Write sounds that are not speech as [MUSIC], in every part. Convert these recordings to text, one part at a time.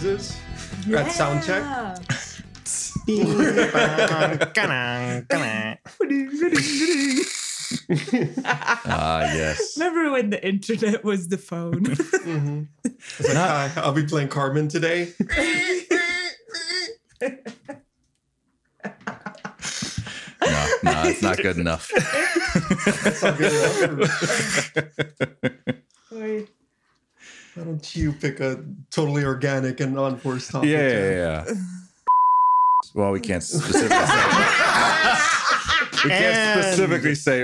just do at sound check. [LAUGHS] Ah, yes. Remember when the internet was the phone? Mhm. It's like, hi, I'll be playing Carmen today. No, no, it's not good enough. That's not good enough. Or- Why don't you pick a totally organic and non-forced topic? yeah, yeah, yeah. Well, we can't specifically say. we can't And- specifically say.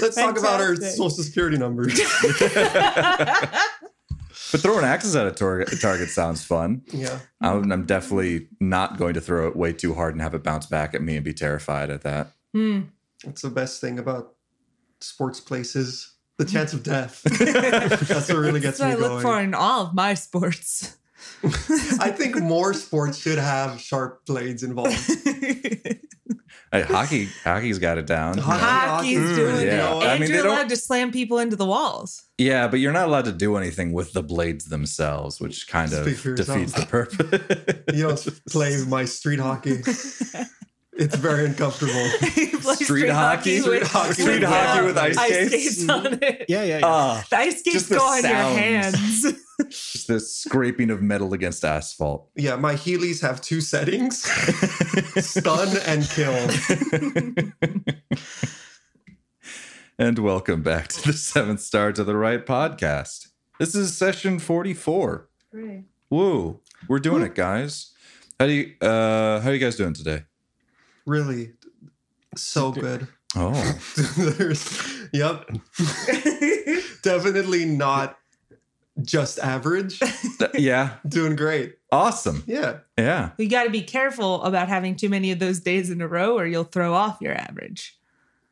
Let's talk about our social security numbers. [LAUGHS] [LAUGHS] But throwing axes at a tar- target sounds fun. yeah. I'm, I'm definitely not going to throw it way too hard and have it bounce back at me and be terrified at that. Hmm. That's the best thing about sports places. The chance of death. [LAUGHS] That's what really gets That's what I me look for in all of my sports. I think more sports should have sharp blades involved. Hey, hockey, hockey's got it down. Hockey- Hockey's Mm, doing yeah. it. I And mean, you're don't- allowed to slam people into the walls. Yeah, but you're not allowed to do anything with the blades themselves, which kind of Speak for yourself. defeats the purpose. You don't play my street hockey. [LAUGHS] It's very uncomfortable. [LAUGHS] You play Street hockey? with, Street hockey. Street uh, hockey with ice ice skates? skates on it. Yeah, yeah, yeah. Ah, The ice skates go on your hands. [LAUGHS] just the scraping of metal against asphalt. Yeah, my Heelys have two settings [LAUGHS] stun and kill. and welcome back to the Seventh Star to the Right podcast. This is session 44. Woo. We're doing it, guys. How do you uh how are you guys doing today? Really, so good. Oh. There's, [LAUGHS] yep, definitely not just average. yeah. Doing great. Awesome. Yeah. Yeah. you got to be careful about having too many of those days in a row or you'll throw off your average.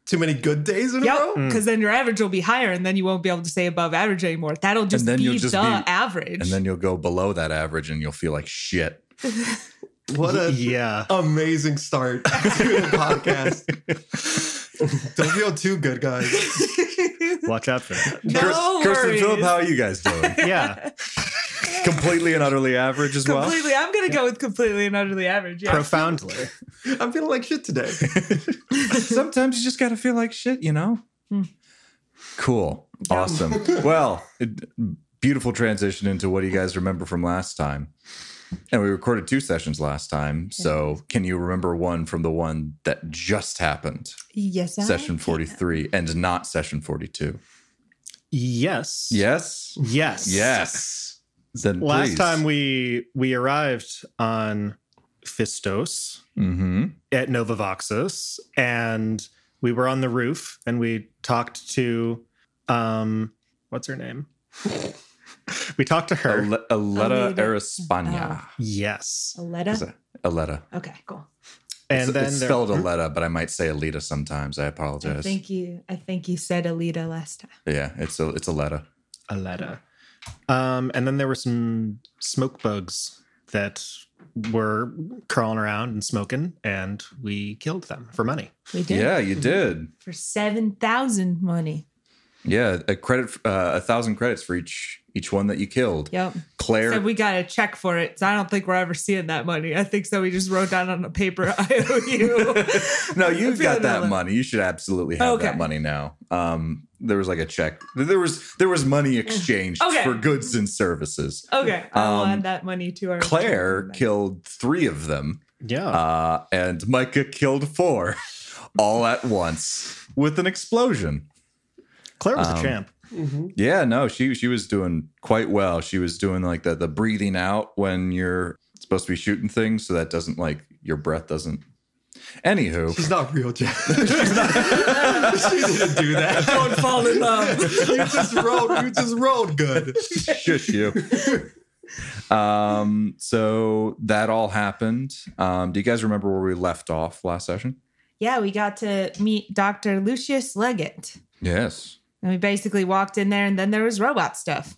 Too many good days in a row. because then your average will be higher and then you won't be able to say above average anymore. That'll just then be just the be- average. And then you'll go below that average and you'll feel like shit. [LAUGHS] What a [LAUGHS] yeah. amazing start [LAUGHS] to the podcast. Don't feel too good, guys. [LAUGHS] Watch out for that. no Kirsten, Kirsten worries. Phillip, how are you guys doing? Yeah. Completely and utterly average as well? completely. I'm gonna go with completely and utterly average. Yeah. Profoundly. I'm feeling like shit today. Sometimes you just got to feel like shit, you know? Hmm. Cool. Awesome. well, it- beautiful transition into what do you guys remember from last time? And we recorded two sessions last time. So can you remember one from the one that just happened? yes, Session 43 and not session 42. Yes. Yes? Yes. Yes. Then Last please. time we we arrived on Fistos Mm-hmm. at Novavoxus and we were on the roof and we talked to um what's her name? [LAUGHS] we talked to her. Ale- Aletta Aleta. Araspana. yes. Aletta. Is it Aletta. Okay, cool. And it's, then it's spelled Aletta, but I might say Alita sometimes. I I apologize. think you. I think you said Alita last time. Yeah, it's a it's Aletta. Aletta. Um, and then there were some smoke bugs that were crawling around and smoking, and we killed them for money. We did. Yeah, you did. For seven thousand money. Yeah, a credit, uh, a thousand credits for each each one that you killed. Yep. Claire, So we got a check for it. So I don't think we're ever seeing that money. I think so. We just wrote down on a paper [LAUGHS] I owe you. [LAUGHS] no, you've [LAUGHS] got that that. money. You should absolutely have that money now. Um, there was like a check. There was there was money exchanged Okay. for goods and services. Okay, I'll Um, add that money to our. Claire killed three of them, Yeah. uh, and Micah killed four, all at once with an explosion. Claire was um, a champ. Yeah, no, she she was doing quite well. She was doing like the the breathing out when you're supposed to be shooting things, so that doesn't like your breath doesn't. Anywho, She's not real, Jeff. [LAUGHS] She's not, [LAUGHS] she didn't do that. [LAUGHS] Don't fall in love. You just rolled. You just rolled good. shush you. Um, so that all happened. Um, do you guys remember where we left off last session? yeah, we got to meet Dr. Lucius Leggett. Yes. And we basically walked in there, and then there was robot stuff.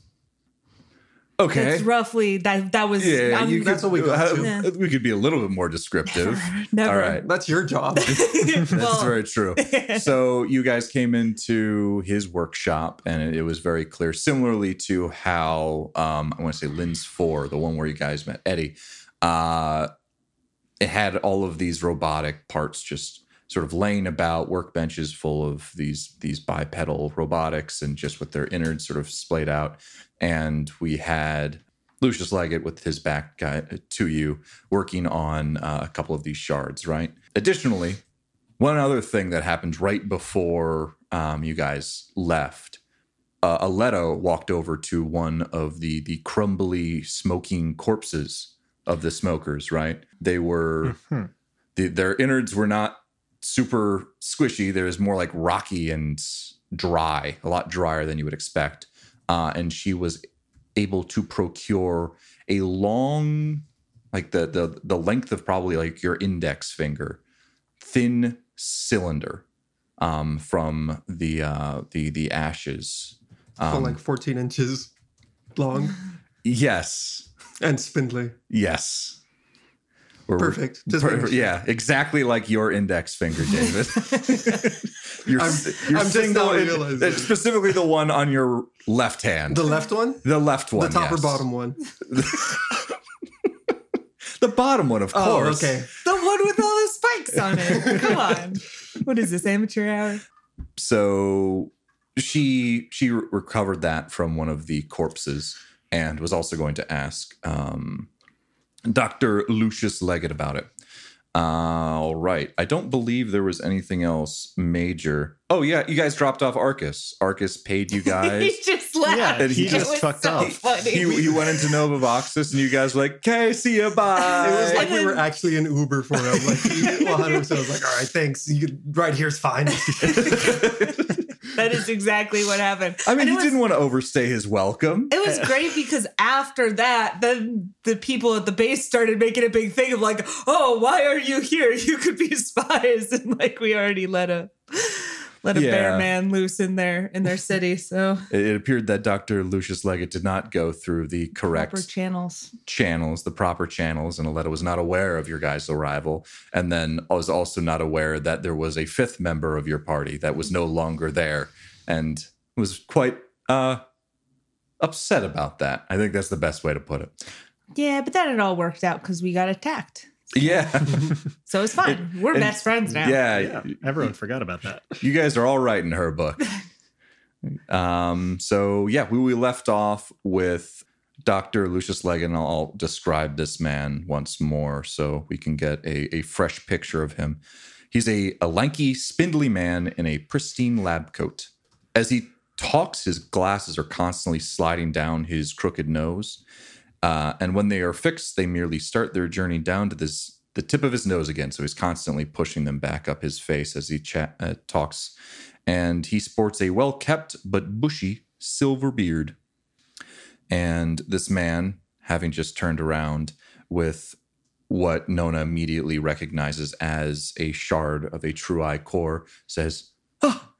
Okay. It's roughly that. That was. yeah, I'm- you that's what we got uh. Yeah. We could be a little bit more descriptive. [LAUGHS] Never. All right. That's your job. [LAUGHS] That's Well, very true. [LAUGHS] so you guys came into his workshop, and it, it was very clear, similarly to how um, I want to say Lynn's Four, the one where you guys met Eddie. Uh, it had all of these robotic parts just sort of laying about, workbenches full of these these bipedal robotics, and just with their innards sort of splayed out. And we had Lucius Leggett with his back guy to you, working on uh, a couple of these shards. Right. Additionally, one other thing that happened right before um, you guys left, uh, Aletta walked over to one of the the crumbly, smoking corpses of the smokers. Right, they were Mhm. the, their innards were not super squishy. There's more like rocky and dry, a lot drier than you would expect. Uh, and she was able to procure a long, like the the the length of probably like your index finger, thin cylinder um, from the uh, the the ashes. Um, like 14 inches long [LAUGHS] yes, and spindly. yes. We're- we're- Perfect. Just Per- yeah, exactly like your index finger, David. [LAUGHS] your I'm- your I'm just single, in- realizing. specifically the one on your left hand, The left one? the left one, the top yes. or bottom one? [LAUGHS] the bottom one, of Oh, course. okay. the one with all the spikes on it. Come on. What is this amateur hour? So she she re- recovered that from one of the corpses and was also going to ask um, Dr. Lucius Leggett about it. Uh, all right. I don't believe there was anything else major. Oh yeah, you guys dropped off Arcus. Arcus paid you [LAUGHS] guys. he just left. Yeah, And he It just fucked so off. Funny. he, he went into Nova Voxis and you guys were like, okay, see you, [LAUGHS] bye. It was like And we were actually in Uber for him. Like, he [LAUGHS] 100% was like, all right, thanks. You right here's fine. That is exactly what happened. I mean, he was- didn't want to overstay his welcome. It was great because after that, then the people at the base started making a big thing of like, "Oh, why are you here? You could be [LAUGHS] spies." And like, we already let a let a Yeah. bear man loose in their in their [LAUGHS] city. So It, appeared that Dr. Lucius Leggett did not go through the correct proper channels. channels, the proper channels, and Aletta was not aware of your guys' arrival, and then was also not aware that there was a fifth member of your party that was no longer there, and was quite uh, upset about that. I think that's the best way to put it. Yeah, but then it all worked out because we got attacked, Yeah, [LAUGHS] so it's fine. We're and- best friends now. yeah. Yeah, everyone forgot about that. You guys are all right in her book. [LAUGHS] Um, so yeah, we, we left off with Dr. Lucius Leggett, and I'll, I'll describe this man once more so we can get a, a fresh picture of him. He's a, a lanky, spindly man in a pristine lab coat. As he talks, his glasses are constantly sliding down his crooked nose. Uh, and when they are fixed, they merely start their journey down to this the tip of his nose again. So he's constantly pushing them back up his face as he chat, uh, talks. And he sports a well kept but bushy silver beard. And this man, having just turned around with what Nona immediately recognizes as a shard of a true eye core, says, Ah,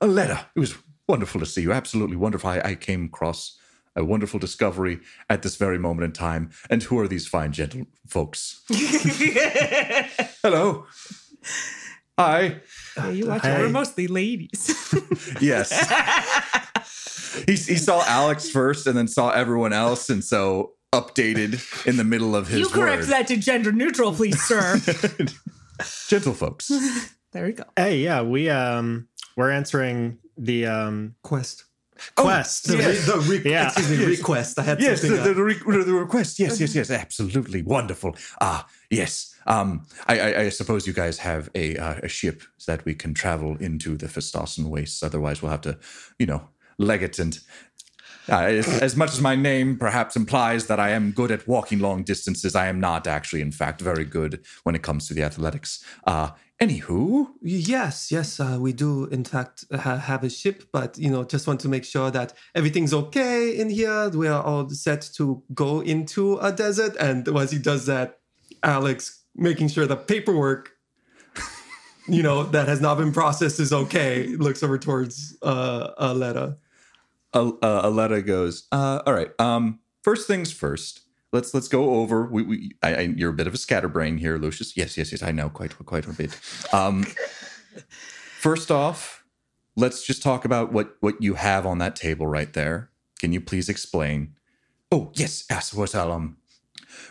Aletta. It was wonderful to see you. Absolutely wonderful. I, I came across a wonderful discovery at this very moment in time. And who are these fine gentle folks? [LAUGHS] Hello. Hi. Yeah, you watch it. Hey. We're mostly ladies. [LAUGHS] Yes. [LAUGHS] he, he saw Alex first and then saw everyone else. And so updated in the middle of his you correct word. that to gender neutral, please, sir. Gentle folks. there we go. Hey, yeah, we um we're answering the um Quest. Quest. The, re- the re- Yeah. excuse me, request. I had Yes, the, the, re- the request. Yes, yes, yes. Absolutely wonderful. Ah, yes. Um, I, I, I suppose you guys have a uh, a ship that we can travel into the Festossen wastes. Otherwise, we'll have to, you know, leg it and. Uh, as, much as my name perhaps implies that I am good at walking long distances, I am not actually, in fact, very good when it comes to the athletics. Uh, anywho, Yes, yes, uh, we do in fact ha- have a ship, but you know, just want to make sure that everything's okay in here. We are all set to go into a desert, and as he does that, Alex making sure the paperwork, you know, that has not been processed is okay. Looks over towards uh, Aletta. Al- uh, Aletta goes, uh, all right. Um, first things first. Let's let's go over. We, we I, I, you're a bit of a scatterbrain here, Lucius. Yes, yes, yes. I know quite quite a bit. Um, first off, let's just talk about what what you have on that table right there. Can you please explain? Oh yes, yes. What um,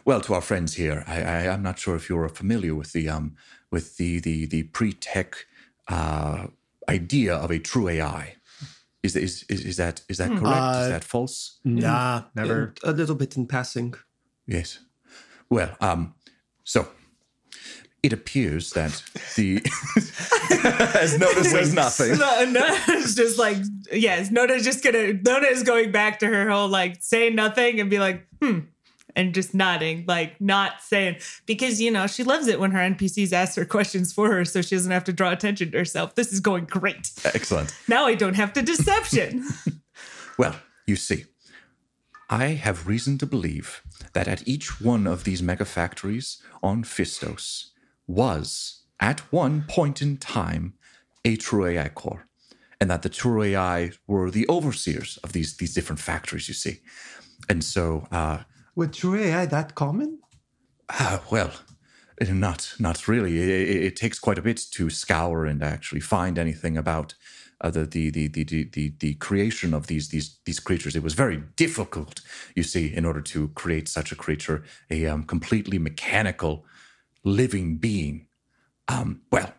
well, to our friends here, I, I I'm not sure if you're familiar with the um with the the the pre-tech uh, idea of a true AI. Is, is, is, is that is that correct? Uh, is that false? Nah, never. A little bit in passing. Yes. Well, um, so it appears that the [LAUGHS] as Nona says nothing. No, Nona's just like, yes, Nona's just gonna, Nona is going back to her whole like say nothing and be like, hmm, and just nodding, like not saying, because, you know, she loves it when her NPCs ask her questions for her so she doesn't have to draw attention to herself. This is going great. Excellent. Now I don't have to deception. [LAUGHS] Well, you see, I have reason to believe that at each one of these mega factories on Fistos was, at one point in time, a true AI core. And that the true AI were the overseers of these, these different factories, you see. And so, uh, Were true AI that common? Ah, well, eh, not not really. It, it, it takes quite a bit to scour and actually find anything about uh, the, the the the the the creation of these these these creatures. It was very difficult, you see, in order to create such a creature, a um, completely mechanical, living being. Um, well,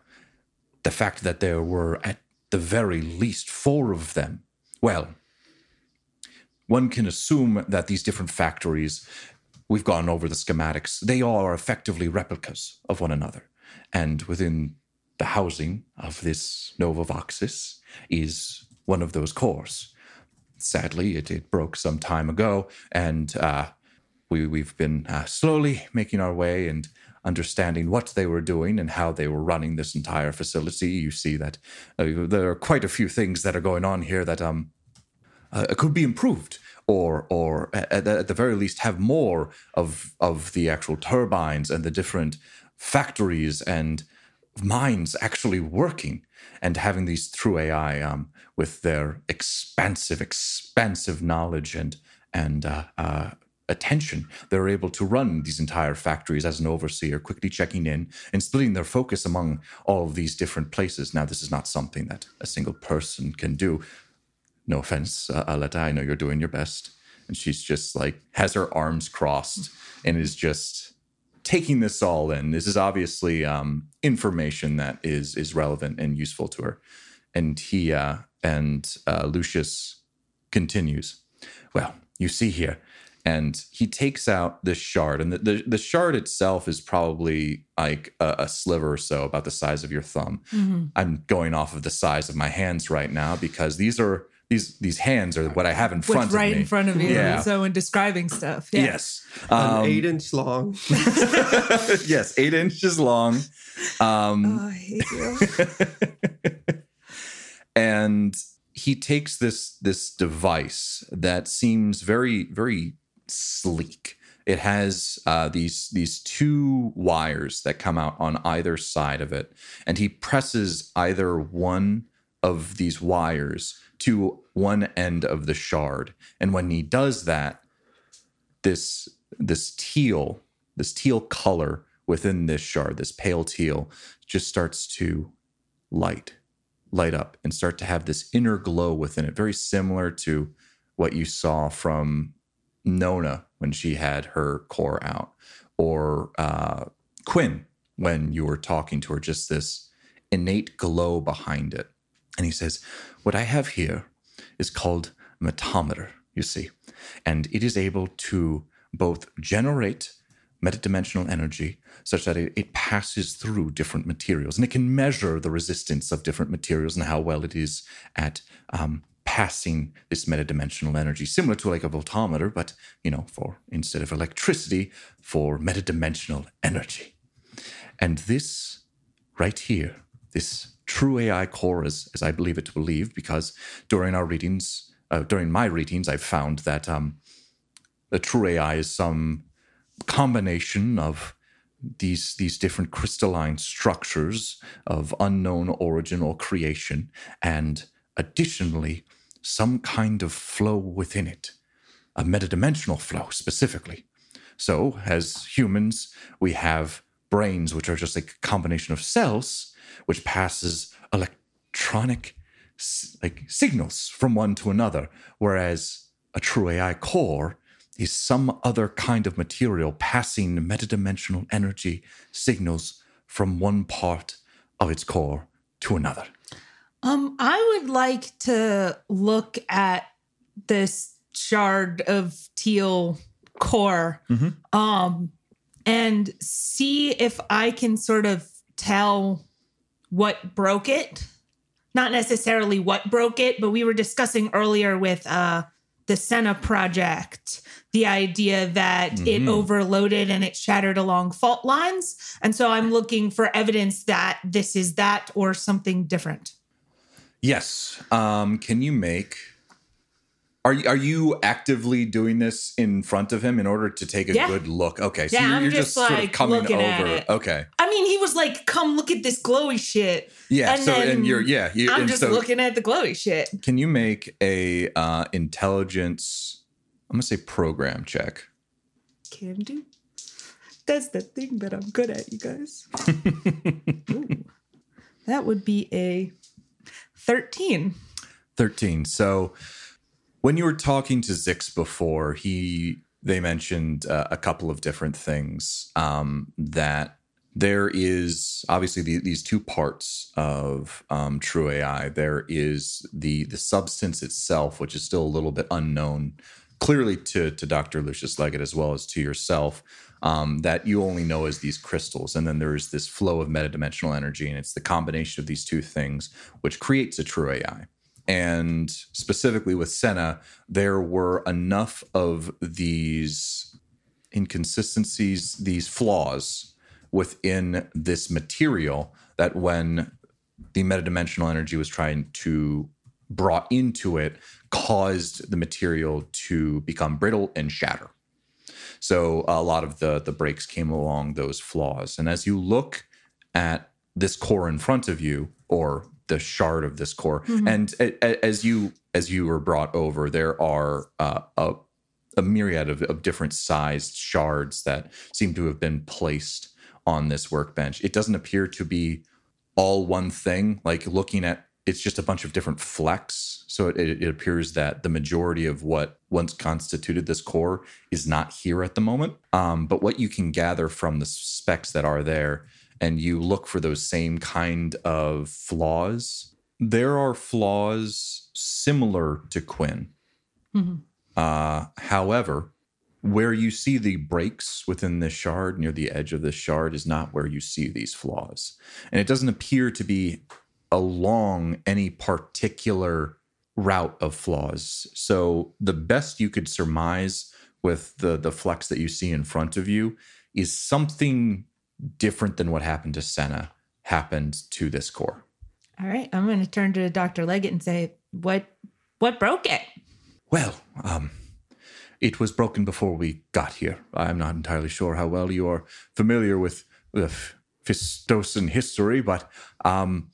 the fact that there were at the very least four of them. Well, one can assume that these different factories, we've gone over the schematics, they are effectively replicas of one another. And within the housing of this Nova Voxis is one of those cores. Sadly, it, it broke some time ago, and uh, we, we've been uh, slowly making our way and understanding what they were doing and how they were running this entire facility. You see that uh, there are quite a few things that are going on here that um, uh, could be improved or or at, at the very least have more of of the actual turbines and the different factories and mines actually working and having these true AI um, with their expansive expansive knowledge and and uh, uh, attention. They're able to run these entire factories as an overseer quickly checking in and splitting their focus among all of these different places. Now this is not something that a single person can do no offense, uh, Aletta, I know you're doing your best. And she's just like, has her arms crossed and is just taking this all in. This is obviously um, information that is is relevant and useful to her. And he uh, and uh, Lucius continues. Well, you see here, and he takes out this shard, and the, the, the shard itself is probably like a, a sliver or so, about the size of your thumb. I'm going off of the size of my hands right now because these are these these hands are what I have in front What's of right me. in front of you. Yeah. So in describing stuff. Yeah. Yes. Um, eight inch long. [LAUGHS] [LAUGHS] yes, eight inches long. Um, Oh, I hate you. [LAUGHS] and he takes this this device that seems very very sleek. It has uh, these these two wires that come out on either side of it, and he presses either one of these wires to one end of the shard. And when he does that, this this teal this teal color within this shard, this pale teal, just starts to light light up and start to have this inner glow within it, very similar to what you saw from Nona when she had her core out, or uh, Quinn when you were talking to her, just this innate glow behind it. And he says, What I have here is called metometer, you see, and it is able to both generate metadimensional energy such that it, it passes through different materials. And it can measure the resistance of different materials and how well it is at um, passing this metadimensional energy similar to like a voltometer but you know for instead of electricity for metadimensional energy. And this right here this true ai core as, as i believe it to believe because during our readings uh, during my readings i've found that um, true ai is some combination of these these different crystalline structures of unknown origin or creation and additionally some kind of flow within it a metadimensional flow specifically. So, as humans, we have brains, which are just a combination of cells, which passes electronic like signals from one to another, whereas a true AI core is some other kind of material passing metadimensional energy signals from one part of its core to another. Um, I would like to look at this shard of teal core Mhm. um and see if I can sort of tell what broke it. Not necessarily what broke it, but we were discussing earlier with uh the Senna project, the idea that it Mhm. overloaded and it shattered along fault lines. And so I'm looking for evidence that this is that or something different. Yes. Um, can you make? Are you, are you actively doing this in front of him in order to take a Yeah. good look? Okay, so Yeah, you're, you're just, just, sort of coming looking at over. it. Okay, I mean, he was like, "Come look at this glowy shit." yeah. And so and you're yeah. You, I'm just so looking at the glowy shit. Can you make a uh, intelligence? I'm gonna say program check. Can do. That's the thing that I'm good at, you guys. [LAUGHS] Ooh. That would be a 13. 13. So when you were talking to Zix before, he they mentioned uh, a couple of different things um, that there is obviously the, these two parts of um, true AI. There is the the substance itself, which is still a little bit unknown, clearly to to Dr. Lucius Leggett as well as to yourself. Um, that you only know as these crystals, and then there is this flow of metadimensional energy, and it's the combination of these two things which creates a true AI. And specifically with Senna, there were enough of these inconsistencies, these flaws within this material that when the metadimensional energy was trying to brought into it caused the material to become brittle and shatter. So a lot of the the breaks came along those flaws. And as you look at this core in front of you or the shard of this core. And a- a- as you as you were brought over there are uh, a, a myriad of, of different sized shards that seem to have been placed on this workbench. It doesn't appear to be all one thing. Like looking at it's just a bunch of different flecks. So it, it appears that the majority of what once constituted this core is not here at the moment. Um, but what you can gather from the specs that are there and you look for those same kind of flaws there are flaws similar to quinn. Mhm. uh, however where you see the breaks within this shard near the edge of this shard is not where you see these flaws. And it doesn't appear to be along any particular route of flaws. So the best you could surmise with the the flex that you see in front of you is something different than what happened to senna happened to this core All right, I'm going to turn to Dr. Leggett and say, "What what broke it?" Well, um, it was broken before we got here. I'm not entirely sure how well you are familiar with the Fistosan history, but um,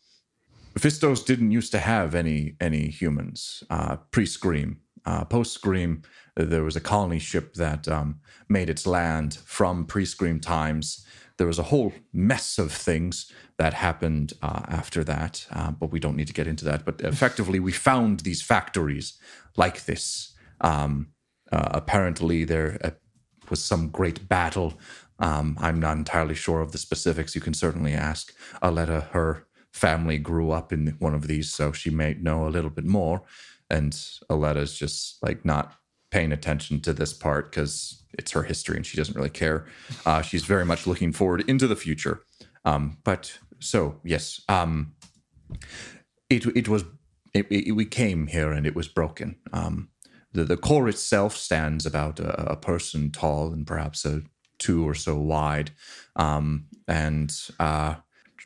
Fistos didn't used to have any any humans uh, pre-Scream. Uh, Post-Scream, there was a colony ship that um, made its land from pre-Scream times. There was a whole mess of things that happened uh, after that, uh, but we don't need to get into that. But effectively, we found these factories like this. Um, uh, apparently, there uh, was some great battle. Um, I'm not entirely sure of the specifics. You can certainly ask Aletta. Her family grew up in one of these, so she may know a little bit more. And Aletta's just like not paying attention to this part because it's her history and she doesn't really care. Uh, she's very much looking forward into the future. Um, but so yes, um, it it was it, it- we came here and it was broken. Um, the the core itself stands about a, a person tall and perhaps a two or so wide, um, and uh,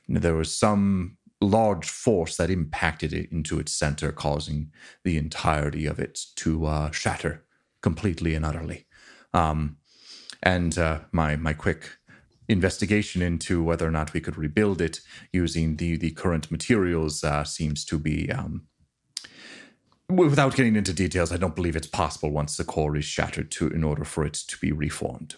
there was some large force that impacted it into its center, causing the entirety of it to uh, shatter completely and utterly. Um, and uh, my my quick investigation into whether or not we could rebuild it using the the current materials uh, seems to be um, without getting into details, I don't believe it's possible once the core is shattered to in order for it to be reformed.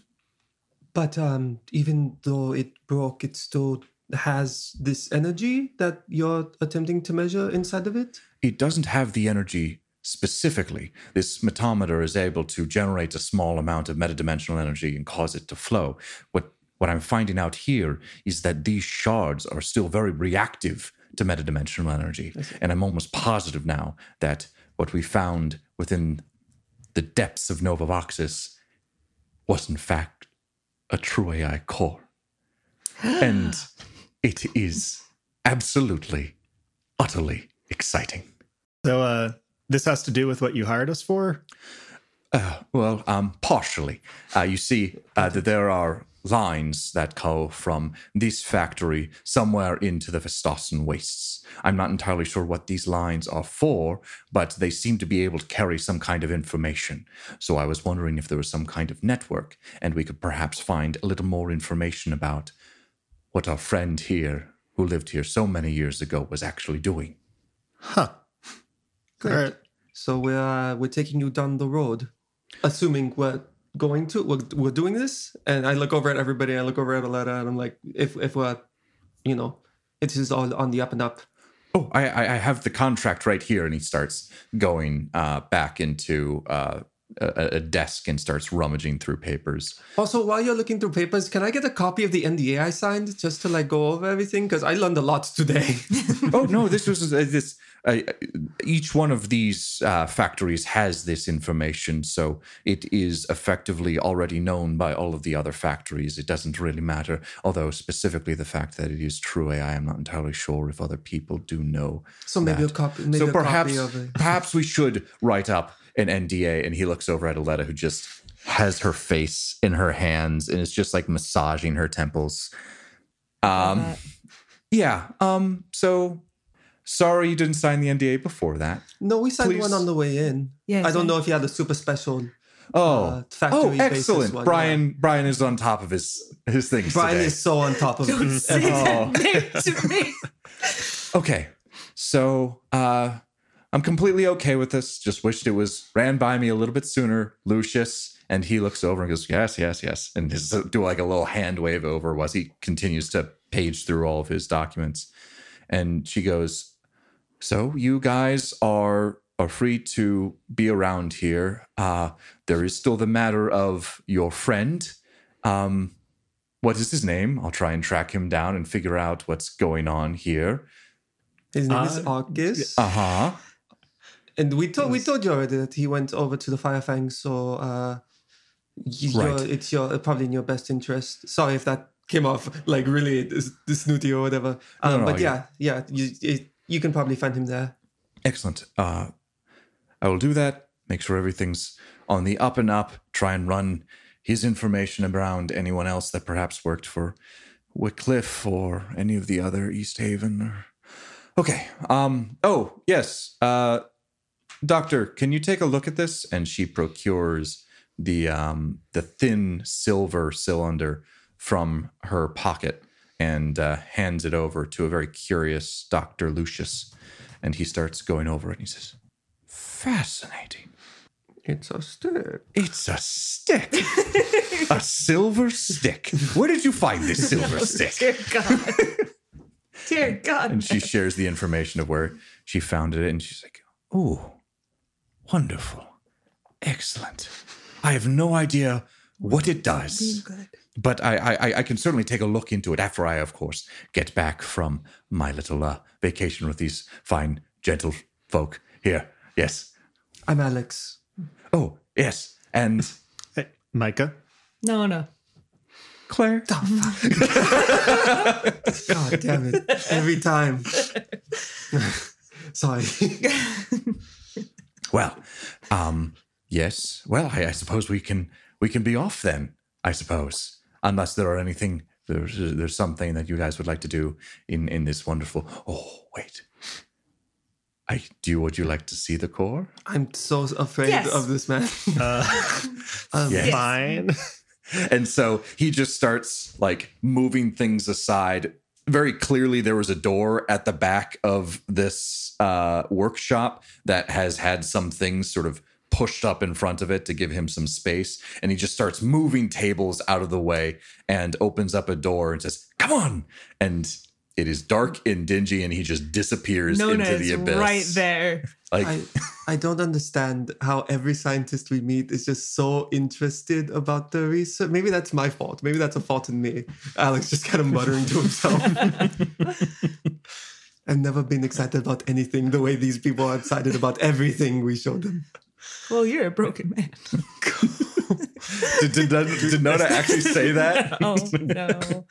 But um, even though it broke, it still has this energy that you're attempting to measure inside of it. It doesn't have the energy specifically. This metometer is able to generate a small amount of metadimensional energy and cause it to flow. What what I'm finding out here is that these shards are still very reactive to metadimensional energy. And I'm almost positive now that what we found within the depths of Nova Voxis was in fact a true AI core. [GASPS] and it is absolutely, utterly exciting. So uh, this has to do with what you hired us for. Uh, well, um, partially. Uh, you see uh, that there are lines that go from this factory somewhere into the Vestossen wastes. I'm not entirely sure what these lines are for, but they seem to be able to carry some kind of information. So I was wondering if there was some kind of network, and we could perhaps find a little more information about what our friend here, who lived here so many years ago, was actually doing. Huh. Great. All right. So we're uh, we're taking you down the road, assuming we're going to we're, we're doing this. And I look over at everybody. I look over at Aletta, and I'm like, if if we're, you know, it is all on the up and up. Oh, I, I I have the contract right here, and he starts going uh, back into uh, a, a desk and starts rummaging through papers. Also, while you're looking through papers, can I get a copy of the NDA I signed just to like go over everything? Because I learned a lot today. [LAUGHS] oh no, this was uh, this. Uh, each one of these uh, factories has this information, so it is effectively already known by all of the other factories. It doesn't really matter, although specifically the fact that it is true AI, I'm not entirely sure if other people do know. so maybe that. a copy. Maybe so a perhaps copy of it. perhaps we should write up an NDA. And he looks over at Aletta, who just has her face in her hands and is just like massaging her temples. Um, yeah. Um. So sorry you didn't sign the NDA before that. No, we signed Please. one on the way in. Yeah, I don't know if you had a super special. Oh. Uh, factory oh, basis excellent! one, Brian. Brian is on top of his his things Brian today. is so on top of Don't say that name to me. [LAUGHS] Okay. So uh I'm completely okay with this. Just wished it was ran by me a little bit sooner, Lucius. And he looks over and goes, Yes, yes, yes. And just do like a little hand wave over as he continues to page through all of his documents. And she goes, So you guys are are free to be around here. Uh there is still the matter of your friend. Um what is his name? I'll try and track him down and figure out what's going on here. His name is Uh, August. Uh huh. And we told we told you already that he went over to the Firefang, so uh, y- Right. you're, it's your probably in your best interest. Sorry if that came off like really snooty or whatever. Um, no, but I yeah, yeah, you it, you can probably find him there. Excellent. Uh, I will do that. Make sure everything's on the up and up. Try and run his information around anyone else that perhaps worked for Wycliffe or any of the other East Haven. Or... Okay. Um. Oh yes. Uh, Doctor, can you take a look at this? And she procures the um the thin silver cylinder from her pocket and uh, hands it over to a very curious Doctor Lucius and he starts going over it and he says fascinating It's a stick. it's a stick [LAUGHS] a silver stick where did you find this silver [LAUGHS] stick Dear God. Dear God. and she shares the information of where she found it and she's like oh wonderful excellent i have no idea what it does but I, I I can certainly take a look into it after I, of course, get back from my little uh, vacation with these fine, gentle folk here. Yes. I'm Alex. Oh, yes. And Hey, Micah. No, no. Claire. [LAUGHS] God damn it! Every time. [LAUGHS] Sorry. Well, um, yes. Well, I, I suppose we can we can be off then. I suppose, unless there are anything there's there's something that you guys would like to do in in this wonderful. Oh, wait. I do. Would you like to see the core? I'm so afraid Yes. of this man. [LAUGHS] Uh, [LAUGHS] Um, Yes. Fine. [LAUGHS] And so he just starts like moving things aside very clearly there was a door at the back of this uh, workshop that has had some things sort of pushed up in front of it to give him some space. And he just starts moving tables out of the way and opens up a door and says, Come on. And it is dark and dingy, and he just disappears Nona into is the abyss. right there. [LAUGHS] Like, I, I don't understand how every scientist we meet is just so interested about the research. Maybe that's my fault. Maybe that's a fault in me. Alex just kind of muttering to himself. [LAUGHS] I've never been excited about anything the way these people are excited about everything we show them. Well, you're a broken man. [LAUGHS] did, did, did Nona actually say that? [LAUGHS] Oh no.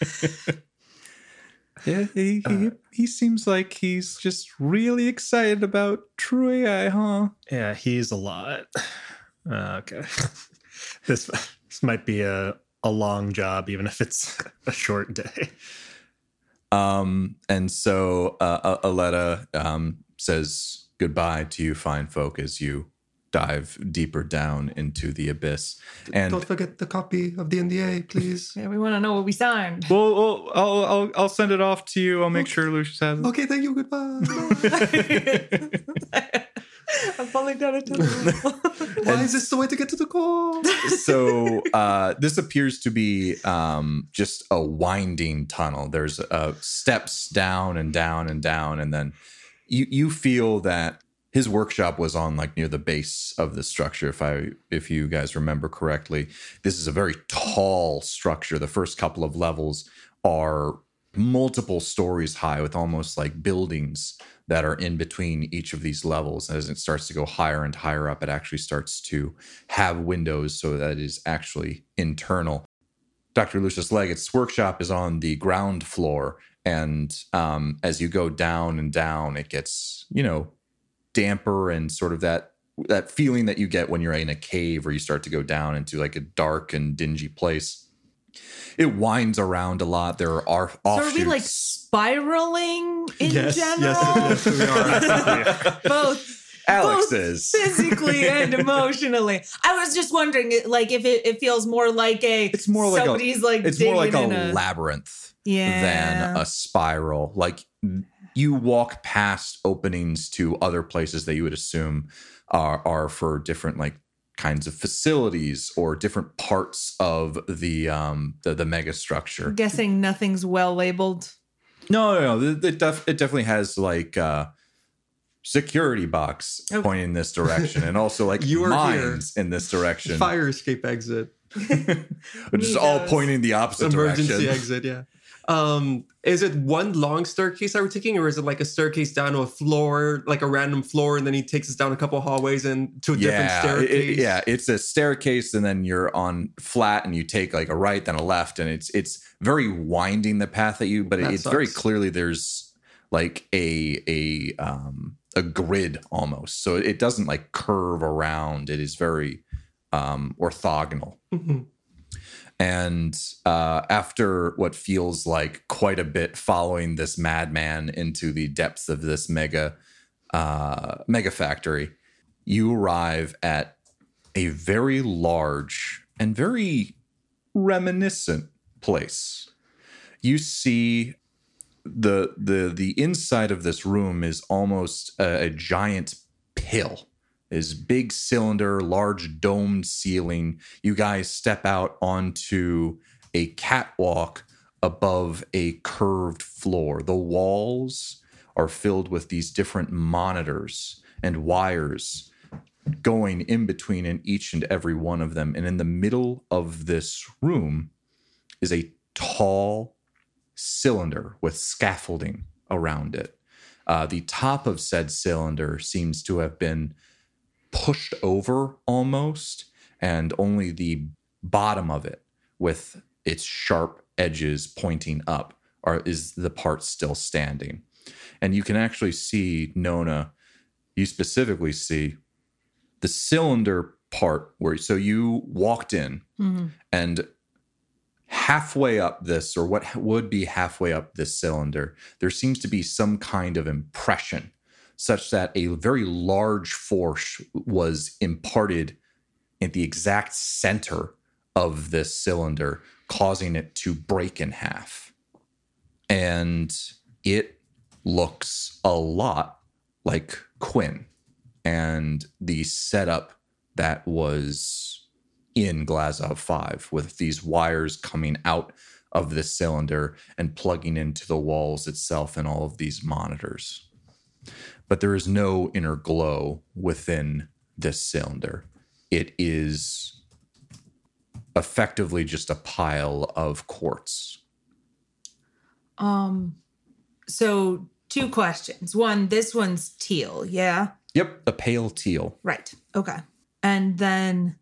Yeah, he, he, he seems like he's just really excited about True AI, huh? Yeah, he's a lot. [SIGHS] Uh, okay. [LAUGHS] this this might be a, a long job, even if it's a short day. Um, and so uh, Aletta um, says goodbye to you, fine folk, as you dive deeper down into the abyss. And Don't forget the copy of the NDA, please. [LAUGHS] Yeah, we want to know what we signed. well, well I'll, I'll I'll send it off to you. I'll make sure Lucius has it. Okay, thank you. Goodbye. [LAUGHS] I'm falling down a tunnel. [LAUGHS] Why is this the way to get to the core? so uh, this appears to be um, just a winding tunnel. There's uh, steps down and down and down, and then you you feel that his workshop was on like near the base of the structure. If I if you guys remember correctly, this is a very tall structure. The first couple of levels are multiple stories high with almost like buildings that are in between each of these levels. As it starts to go higher and higher up, it actually starts to have windows so that it is actually internal. Dr. Lucius Leggett's workshop is on the ground floor. And um, as you go down and down, it gets, you know, damper and sort of that that feeling that you get when you're in a cave or you start to go down into like a dark and dingy place. It winds around a lot. There are So are we like spiraling in yes, general? yes, yes, we are. [LAUGHS] Both Alex both is. physically and [LAUGHS] emotionally. I was just wondering, like, if it, it feels more like a It's more like a- somebody's like It's more like digging a labyrinth yeah. than a spiral. Like you walk past openings to other places that you would assume are are for different like kinds of facilities or different parts of the um the, the mega structure. I'm guessing nothing's well labeled. No, no, no. It, def- it definitely has like uh security box Okay. pointing this direction and also like [LAUGHS] You are here. mines in this direction. Fire escape exit. [LAUGHS] Which is all pointing the opposite Emergency direction. Emergency exit, yeah. Um, is it one long staircase that we're taking, or is it like a staircase down to a floor, like a random floor, and then he takes us down a couple hallways and to a different yeah, it- staircase? it- yeah, it's a staircase, and then you're on flat, and you take like a right, then a left, and it's it's very winding the path at you, but That it's very clearly there's like a a um a grid almost, so it doesn't like curve around. It is very um orthogonal. Mhm. And uh, after what feels like quite a bit following this madman into the depths of this mega uh, mega factory, you arrive at a very large and very reminiscent place. You see the the the inside of this room is almost a, a giant pill is big cylinder, large domed ceiling. You guys step out onto a catwalk above a curved floor. The walls are filled with these different monitors and wires going in between in each and every one of them. And in the middle of this room is a tall cylinder with scaffolding around it. Uh, the top of said cylinder seems to have been pushed over almost, and only the bottom of it, with its sharp edges pointing up, are is the part still standing. And you can actually see Nona. You specifically see the cylinder part where so you walked in Mhm. and halfway up this or what would be halfway up this cylinder there seems to be some kind of impression such that a very large force was imparted at the exact center of this cylinder causing it to break in half and it looks a lot like Quinn and the setup that was in Glazov 5 with these wires coming out of this cylinder and plugging into the walls itself and all of these monitors. But there is no inner glow within this cylinder. It is effectively just a pile of quartz. Um, so two questions. One, this one's teal, yeah? Yep, a pale teal. Right. Okay. And then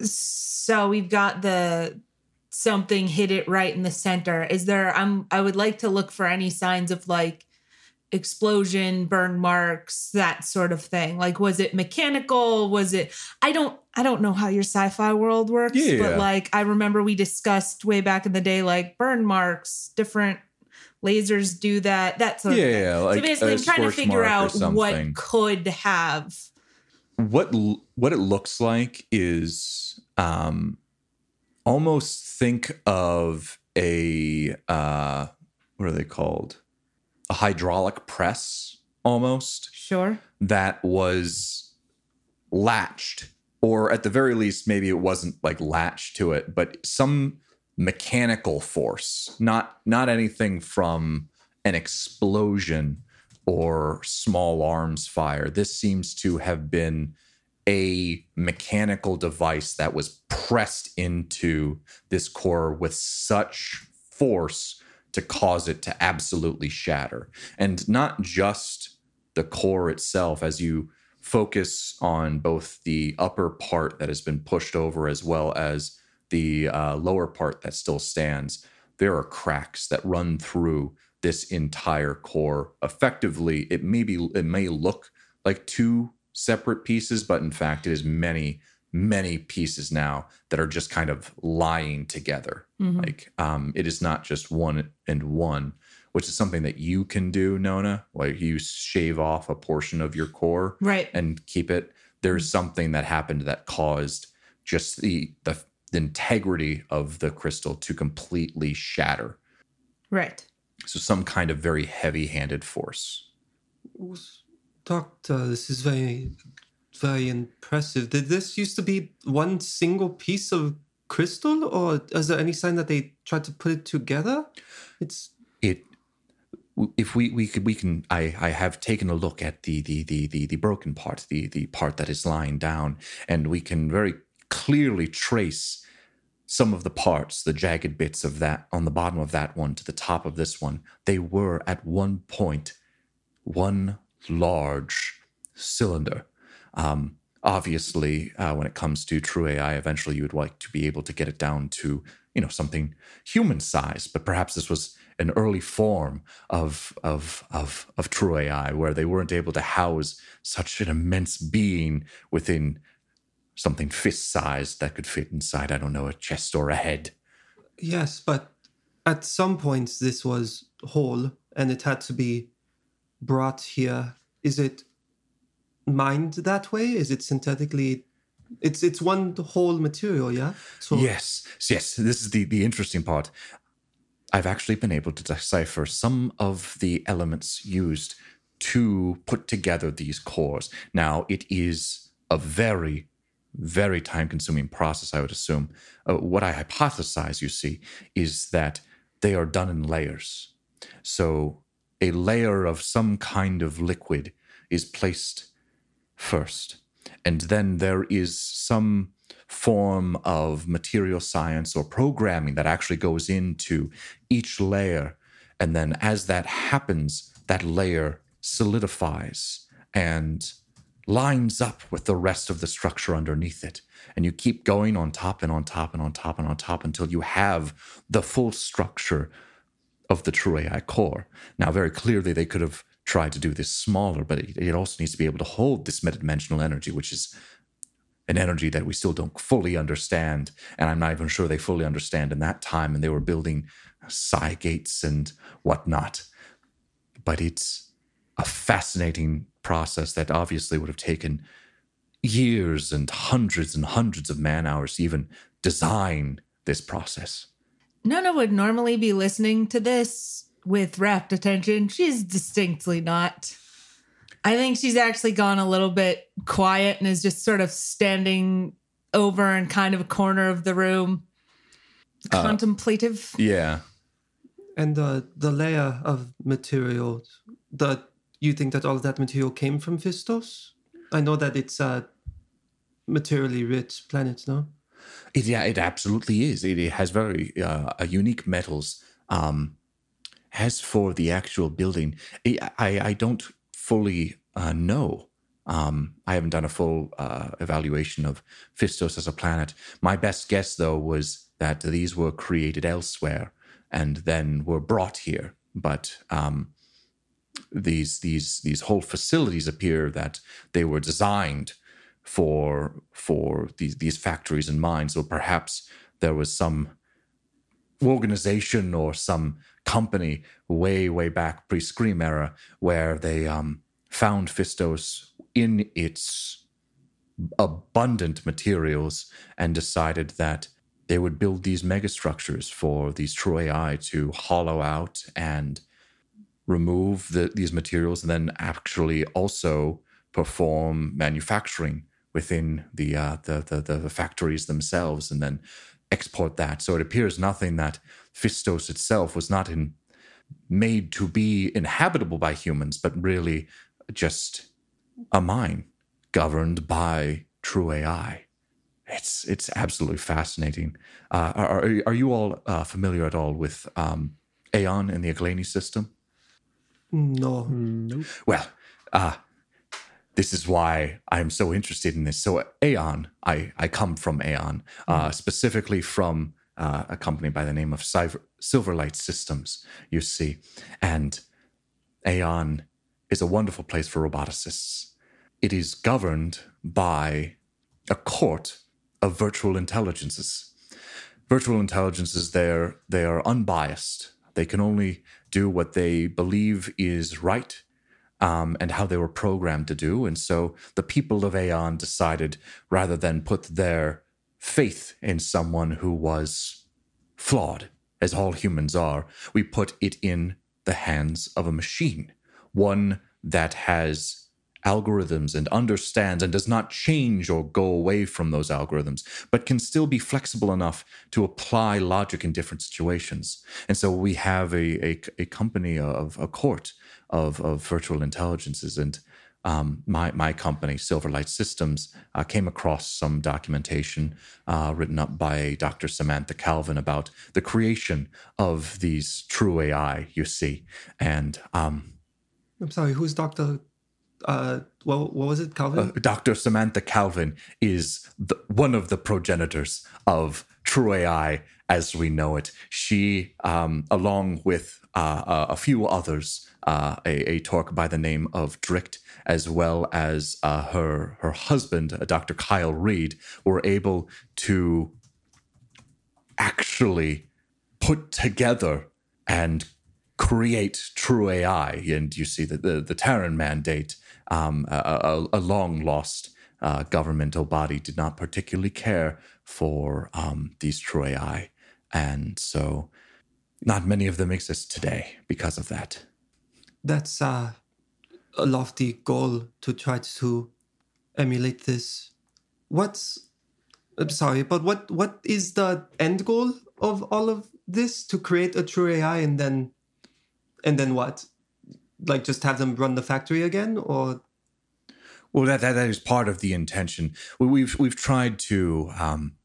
so we've got the something hit it right in the center. Is there I'm I would like to look for any signs of like explosion, burn marks, that sort of thing. Like was it mechanical? Was it I don't I don't know how your sci-fi world works, Yeah. but like I remember we discussed way back in the day like burn marks, different lasers do that, that sort of thing. Yeah, like so basically, I'm trying to figure out what could have. what what it looks like is um almost think of a uh what are they called a hydraulic press almost Sure. that was latched or at the very least maybe it wasn't like latched to it but some mechanical force not not anything from an explosion or small arms fire this seems to have been a mechanical device that was pressed into this core with such force to cause it to absolutely shatter. And not just the core itself as you focus on both the upper part that has been pushed over as well as the uh, lower part that still stands there are cracks that run through this entire core. Effectively it may be it may look like two separate pieces but in fact it is many many pieces now that are just kind of lying together Mhm. like um it is not just one and one which is something that you can do nona like you shave off a portion of your core Right. and keep it there's something that happened that caused just the the, the integrity of the crystal to completely shatter Right. so some kind of very heavy-handed force Doctor, this is very, very impressive. Did this used to be one single piece of crystal, or is there any sign that they tried to put it together? It's it if we we could we can I I have taken a look at the the the the, the broken part the the part that is lying down and we can very clearly trace some of the parts the jagged bits of that on the bottom of that one to the top of this one they were at one point one large cylinder um obviously uh, when it comes to true ai eventually you would like to be able to get it down to you know something human size but perhaps this was an early form of of of of true ai where they weren't able to house such an immense being within something fist sized that could fit inside i don't know a chest or a head yes, but at some points this was whole, and it had to be brought here. Is it mined that way? Is it synthetically? It's it's one whole material, yeah. So Yes, yes. This is the the interesting part. I've actually been able to decipher some of the elements used to put together these cores. Now, it is a very, very time consuming process, I would assume. Uh, what I hypothesize, you see, is that they are done in layers. So, a layer of some kind of liquid is placed first. And then there is some form of material science or programming that actually goes into each layer. And then as that happens, that layer solidifies and lines up with the rest of the structure underneath it. And you keep going on top and on top and on top and on top until you have the full structure of the true AI core. Now, very clearly, they could have tried to do this smaller, but it, it also needs to be able to hold this metadimensional energy, which is an energy that we still don't fully understand. And I'm not even sure they fully understand in that time. And they were building psi gates and whatnot. But it's a fascinating process that obviously would have taken years and hundreds and hundreds of man hours to even design this process. Nona would normally be listening to this with rapt attention. She's distinctly not. I think she's actually gone a little bit quiet and is just sort of standing over in kind of a corner of the room, Uh, contemplative. Yeah. And uh, the layer of materials, that you think that all of that material came from Fistos? I know that it's a materially rich planet, no? It, yeah, it absolutely is. It, it has very uh, uh, unique metals. Um, as for the actual building, I, I, don't fully uh, know. Um, I haven't done a full uh, evaluation of Fistos as a planet. My best guess, though, was that these were created elsewhere and then were brought here. But um, these these these whole facilities appear that they were designed for for these these factories and mines, or perhaps there was some organization or some company way way back pre Scream era where they um, found Fistos in its abundant materials and decided that they would build these megastructures for these true AI to hollow out and remove the, these materials and then actually also perform manufacturing within the, uh, the, the the factories themselves and then export that. So it appears nothing that Fistos itself was not in, made to be inhabitable by humans, but really just a mine governed by true AI. It's it's absolutely fascinating. Uh, are are you all uh, familiar at all with um, Aeon and the Aglani system? No. Nope. Well, uh, this is why I'm so interested in this. So, Aeon, I, I come from Aeon, uh, specifically from uh, a company by the name of Silver, Silverlight Systems, you see. And Aeon is a wonderful place for roboticists. It is governed by a court of virtual intelligences. Virtual intelligences, they're, they are unbiased. They can only do what they believe is right um, and how they were programmed to do. And so the people of Aeon decided rather than put their faith in someone who was flawed, as all humans are, we put it in the hands of a machine, one that has algorithms and understands and does not change or go away from those algorithms, but can still be flexible enough to apply logic in different situations. And so we have a, a, a company of a court of, of virtual intelligences. And um, my, my company, Silverlight Systems, uh, came across some documentation uh, written up by Dr. Samantha Calvin about the creation of these true AI, you see. And um, I'm sorry, who's Dr. Uh, what, what was it, Calvin? uh, Dr. Samantha Calvin is the, one of the progenitors of True AI as we know it. She, um, along with uh, uh, a few others, uh, a, a Torque by the name of Drict, as well as uh, her her husband, uh, Dr. Kyle Reed, were able to actually put together and create true AI. And you see that the, the Terran mandate, um, a, a, a long lost uh, governmental body, did not particularly care for um, these true AI. And so not many of them exist today because of that. That's uh, a lofty goal to try to emulate this. What's I'm sorry, but what what is the end goal of all of this? To create a true AI and then and then what? Like just have them run the factory again, or Well, that, that that is part of the intention. We- We've we've tried to um,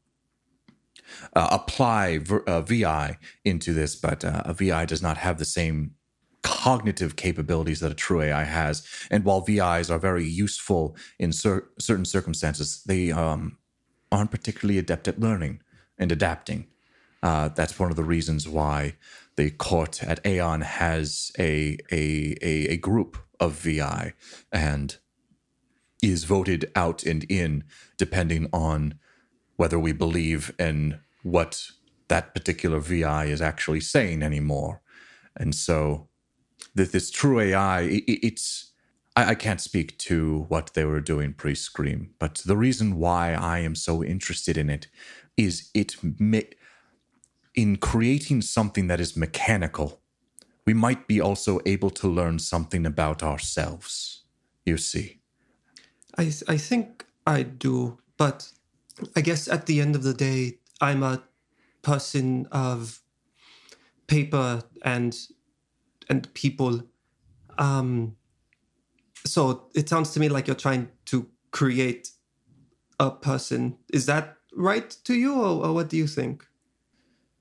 uh, apply ver, uh, VI into this, but uh, a VI does not have the same cognitive capabilities that a true AI has. And while VIs are very useful in cer- certain circumstances, they um, aren't particularly adept at learning and adapting. Uh, that's one of the reasons why the court at Aeon has a a a, a group of VI and is voted out and in depending on whether we believe in what that particular VI is actually saying anymore. And so this true AI, i- i- it's I, I can't speak to what they were doing pre-scream, but the reason why I am so interested in it is it in creating something that is mechanical we might be also able to learn something about ourselves. You see. I I think I do, but I guess at the end of the day, I'm a person of paper and and people. Um, so it sounds to me like you're trying to create a person. Is that right to you, or, or what do you think?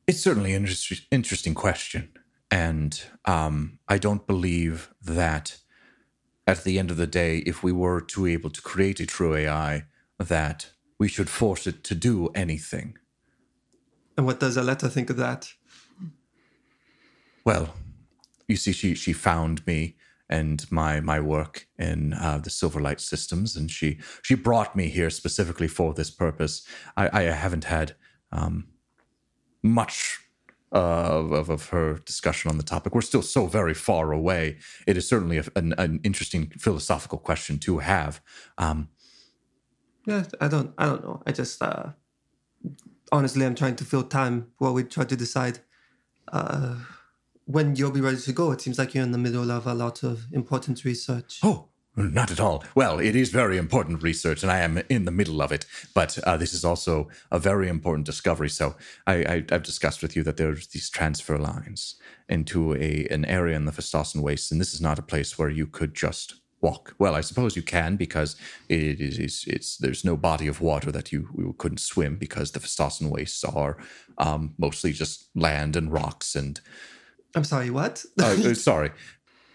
It's certainly an interest- interesting question. And um, I don't believe that at the end of the day, if we were to be able to create a true AI, that we should force it to do anything. And what does Aletta think of that? Well, you see, she she found me and my my work in uh, the Silverlight systems, and she she brought me here specifically for this purpose. I, I haven't had um, much uh, of of her discussion on the topic. We're still so very far away. It is certainly a, an, an interesting philosophical question to have. Um, Yeah, I don't I don't know. I just uh honestly I'm trying to fill time while we try to decide uh when you'll be ready to go. It seems like you're in the middle of a lot of important research. Oh, not at all. Well, it is very important research, and I am in the middle of it. But uh, this is also a very important discovery. So I, I've discussed with you that there's these transfer lines into a an area in the Festossen Wastes, and this is not a place where you could just walk. Well, I suppose you can because it is it's, it's there's no body of water that you, you couldn't swim because the Festossen Wastes are um, mostly just land and rocks and I'm sorry, what? uh, uh, sorry.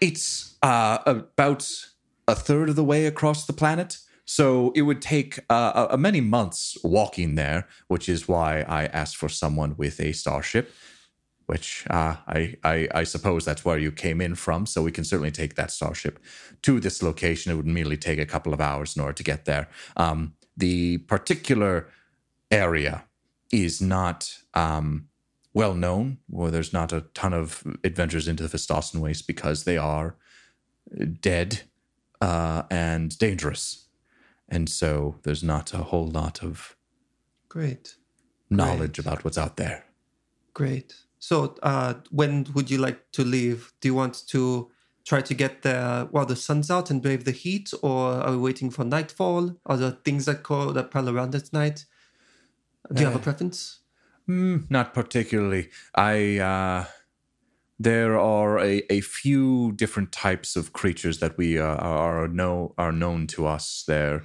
It's uh, about a third of the way across the planet. So it would take uh, a, many months walking there, which is why I asked for someone with a starship, which uh, I, I, I suppose that's where you came in from. So we can certainly take that starship to this location. It would merely take a couple of hours in order to get there. Um, the particular area is not um, well known, or there's not a ton of adventures into the Festossen Waste because they are dead uh, and dangerous. And so there's not a whole lot of Great. knowledge about what's out there. Great. So, uh, when would you like to leave? Do you want to try to get there while the sun's out and brave the heat, or are we waiting for nightfall? Are there things that call that prowl around at night? Do you have a preference? Mm, not particularly. I uh, there are a, a few different types of creatures that we uh, are know are known to us. They're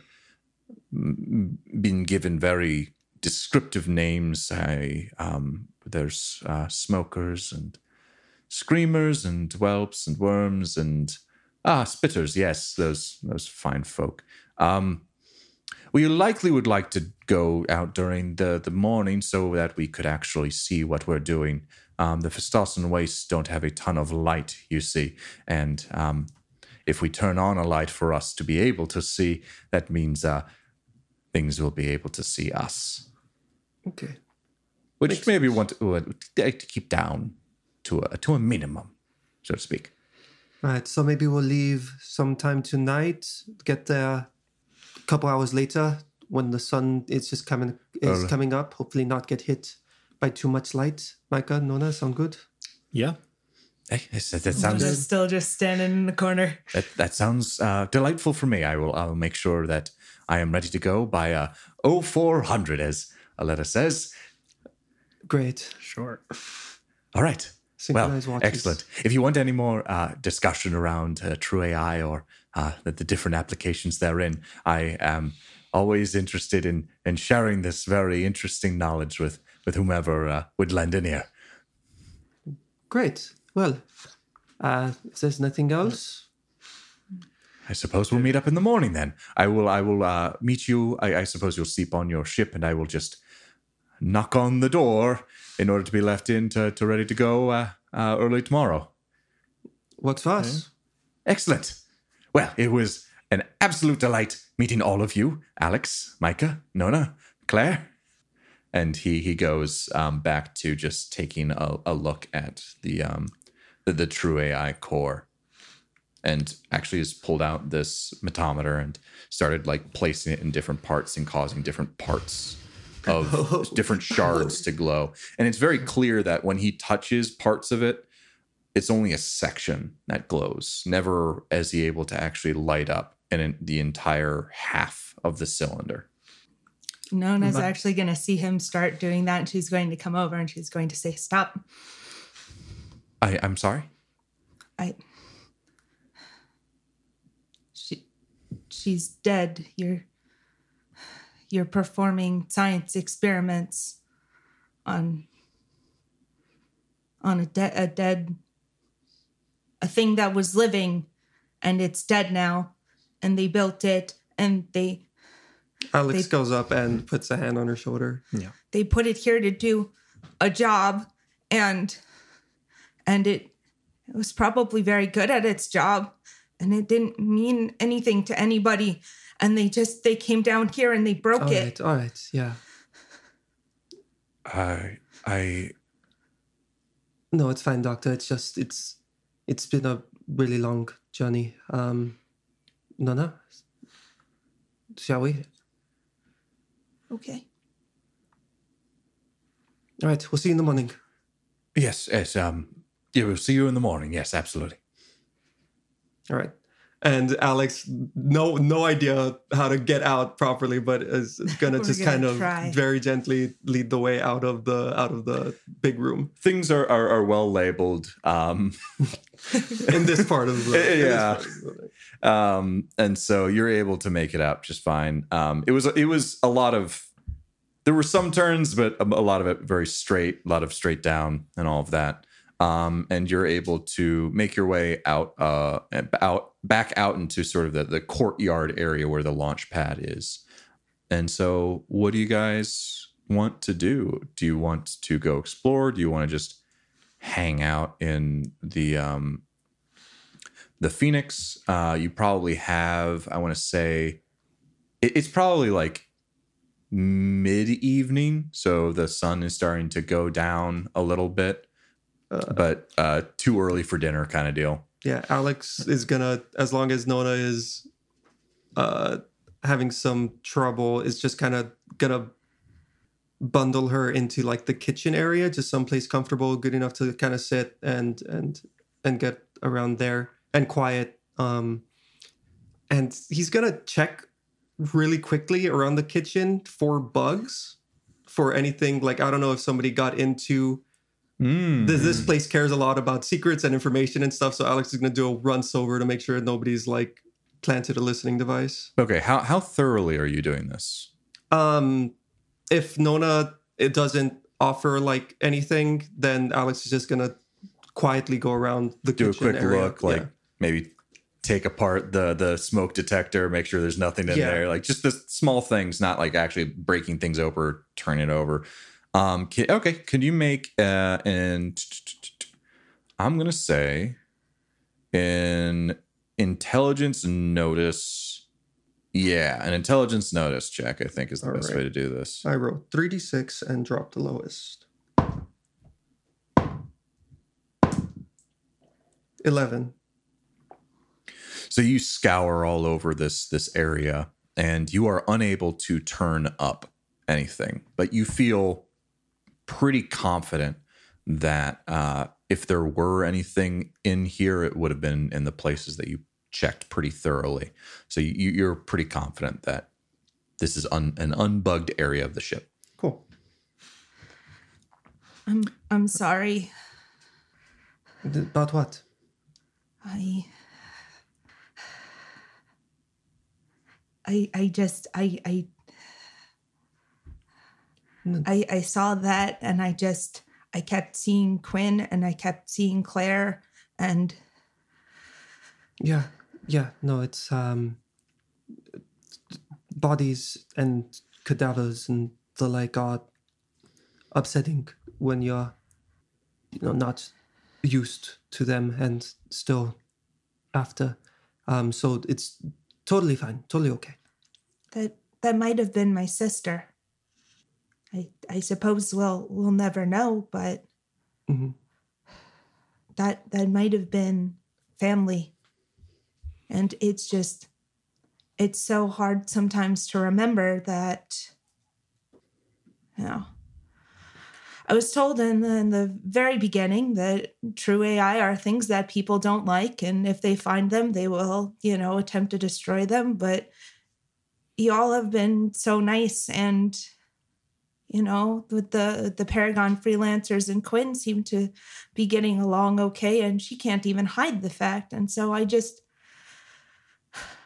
been given very descriptive names. I, um, there's uh, smokers and screamers and whelps and worms and ah spitters. Yes, those those fine folk. Um, we likely would like to go out during the, the morning so that we could actually see what we're doing. Um, the Festossen wastes don't have a ton of light, you see, and um, if we turn on a light for us to be able to see, that means uh, things will be able to see us, Okay. Which Makes maybe we want to, uh, to keep down to a to a minimum, so to speak. Right. So maybe we'll leave sometime tonight. Get there a couple hours later when the sun is just coming is Early. coming up. Hopefully, not get hit by too much light. Micah, Nona, sound good? Yeah. Hey, that, that I'm sounds just still just standing in the corner. That that sounds uh, delightful for me. I will I will make sure that I am ready to go by uh, 0400, as Aletta says. Great. Sure. All right. Well, watches. excellent. If you want any more uh, discussion around uh, True AI or uh, the, the different applications therein, I am always interested in in sharing this very interesting knowledge with with whomever uh, would lend an ear. Great. Well, uh, if there's nothing else, I suppose we'll meet up in the morning then. I will I will uh, meet you. I, I suppose you'll sleep on your ship, and I will just knock on the door in order to be left in to, to ready to go uh, uh, early tomorrow. works for us. Excellent. Well, it was an absolute delight meeting all of you, Alex, Micah, Nona, Claire. And he he goes um, back to just taking a, a look at the um the, the true AI core, and actually has pulled out this metometer and started like placing it in different parts and causing different parts of [LAUGHS] oh. different shards to glow. And it's very clear that when he touches parts of it, it's only a section that glows. Never is he able to actually light up in the entire half of the cylinder. Nona's But- actually going to see him start doing that. And she's going to come over and she's going to say, Stop. I, I'm sorry. I. She, she's dead. You're. You're performing science experiments on. On a dead, a dead. A thing that was living, and it's dead now, and they built it, and they Alex They- goes up and puts a hand on her shoulder. Yeah. They put it here to do a job and and it it was probably very good at its job and it didn't mean anything to anybody and they just they came down here and they broke All it right, all right, yeah. I I No, it's fine, doctor. It's just it's it's been a really long journey. Um Nana, shall we? okay All right, we'll see you in the morning. yes yes um yeah we'll see you in the morning. Yes, absolutely. All right. And Alex, no no idea how to get out properly, but is, is gonna just gonna kind of very gently lead the way out of the out of the big room Things are are, are well labeled. Um, [LAUGHS] in this part of the [LAUGHS] Yeah. of the- um, and so you're able to make it out just fine. Um, it was it was a lot of there were some turns, but a, a lot of it very straight, a lot of straight down, and all of that. Um, and you're able to make your way out, uh, out back out into sort of the, the courtyard area where the launch pad is. And so, what do you guys want to do? Do you want to go explore? Do you want to just hang out in the um, the Phoenix? Uh, you probably have, I want to say, it, it's probably like mid evening, so the sun is starting to go down a little bit, But uh, too early for dinner, kind of deal. yeah, Alex is gonna as long as Nona is uh having some trouble, is just kind of gonna bundle her into like the kitchen area, just someplace comfortable, good enough to kind of sit and and and get around there and quiet. Um and he's gonna check really quickly around the kitchen for bugs, for anything like I don't know if somebody got into Mm. this, this place cares a lot about secrets and information and stuff. So Alex is gonna do a run over to make sure nobody's like planted a listening device. Okay, how how thoroughly are you doing this? Um, if Nona it doesn't offer like anything, then Alex is just gonna quietly go around the Do a quick area. look, like Yeah. maybe take apart the the smoke detector, make sure there's nothing in Yeah. there, like just the small things, not like actually breaking things over, turn it over. Um, can, okay, can you make uh, and I'm gonna say an intelligence notice. Yeah, an intelligence notice check, I think, is the All best right. way to do this. I rolled three d six and dropped the lowest. Eleven. So you scour all over this this area and you are unable to turn up anything, but you feel pretty confident that uh, if there were anything in here, it would have been in the places that you checked pretty thoroughly. So you, you're pretty confident that this is un, an unbugged area of the ship. Cool. i'm i'm sorry About what? i i i just i i Mm. I, I saw that and I just I kept seeing Quinn and I kept seeing Claire and Yeah, yeah. No, it's um bodies and cadavers and the like are upsetting when you're you know not used to them and still after. Um so it's totally fine, totally okay. that that might have been my sister. I I suppose we'll we'll never know, but Mhm. that that might have been family. And it's just it's so hard sometimes to remember that you know I was told in the, in the very beginning that true AI are things that people don't like, and if they find them, they will, you know, attempt to destroy them. But y'all have been so nice, and you know, with the the Paragon freelancers and Quinn seem to be getting along okay, and she can't even hide the fact. And so I just,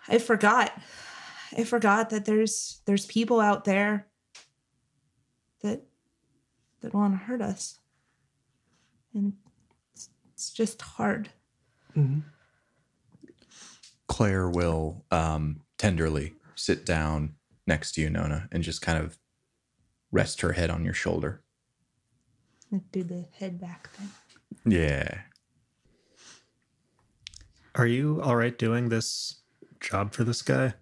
I forgot, I forgot that there's there's people out there that that want to hurt us. And it's, it's just hard. Mhm. Claire will um, tenderly sit down next to you, Nona, and just kind of rest her head on your shoulder. Do the head back thing. Yeah. Are you all right doing this job for this guy?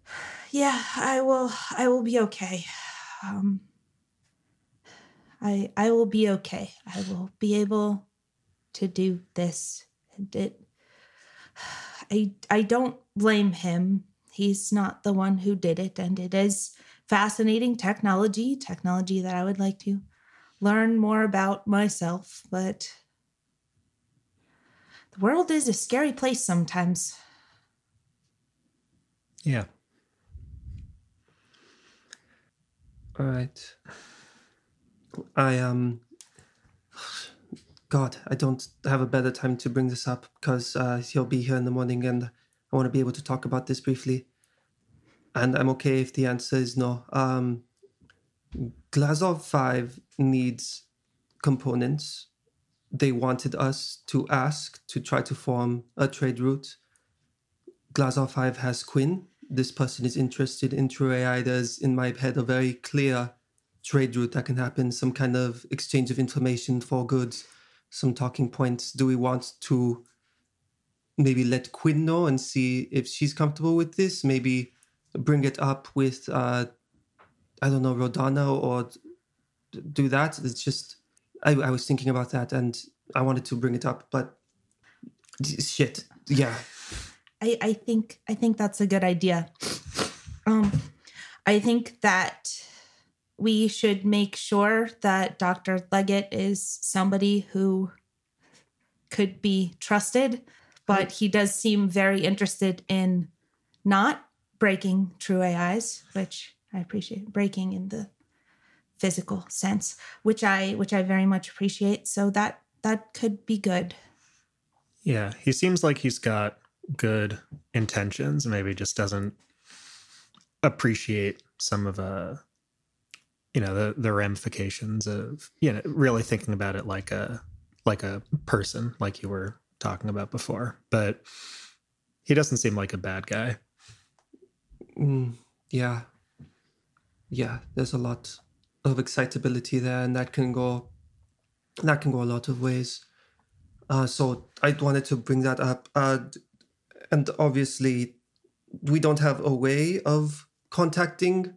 Yeah, I will. I will be okay. Um, I I will be okay. I will be able to do this. And it. I I don't blame him. He's not the one who did it, and it is fascinating technology. Technology that I would like to learn more about myself, but. The world is a scary place sometimes. Yeah. All right. I um. God, I don't have a better time to bring this up because uh, he'll be here in the morning, and I want to be able to talk about this briefly. And I'm okay if the answer is no. Um, Glazov Five needs components. They wanted us to ask to try to form a trade route. Glazov 5 has Quinn. This person is interested in True AI. There's in my head a very clear trade route that can happen, some kind of exchange of information for goods, some talking points. Do we want to maybe let Quinn know and see if she's comfortable with this? Maybe bring it up with, uh, I don't know, Rodano or do that? It's just, I, I was thinking about that and I wanted to bring it up, but shit. Yeah. I, I think I think that's a good idea. Um, I think that we should make sure that Dr. Leggett is somebody who could be trusted, but he does seem very interested in not breaking true AIs, which I appreciate breaking in the physical sense, which I which I very much appreciate. So that that could be good. Yeah. He seems like he's got good intentions, maybe just doesn't appreciate some of uh you know the the ramifications of you know really thinking about it like a like a person like you were talking about before but he doesn't seem like a bad guy Mm, yeah. Yeah, there's a lot of excitability there, and that can go that can go a lot of ways. Uh, so I wanted to bring that up. Uh, and obviously, we don't have a way of contacting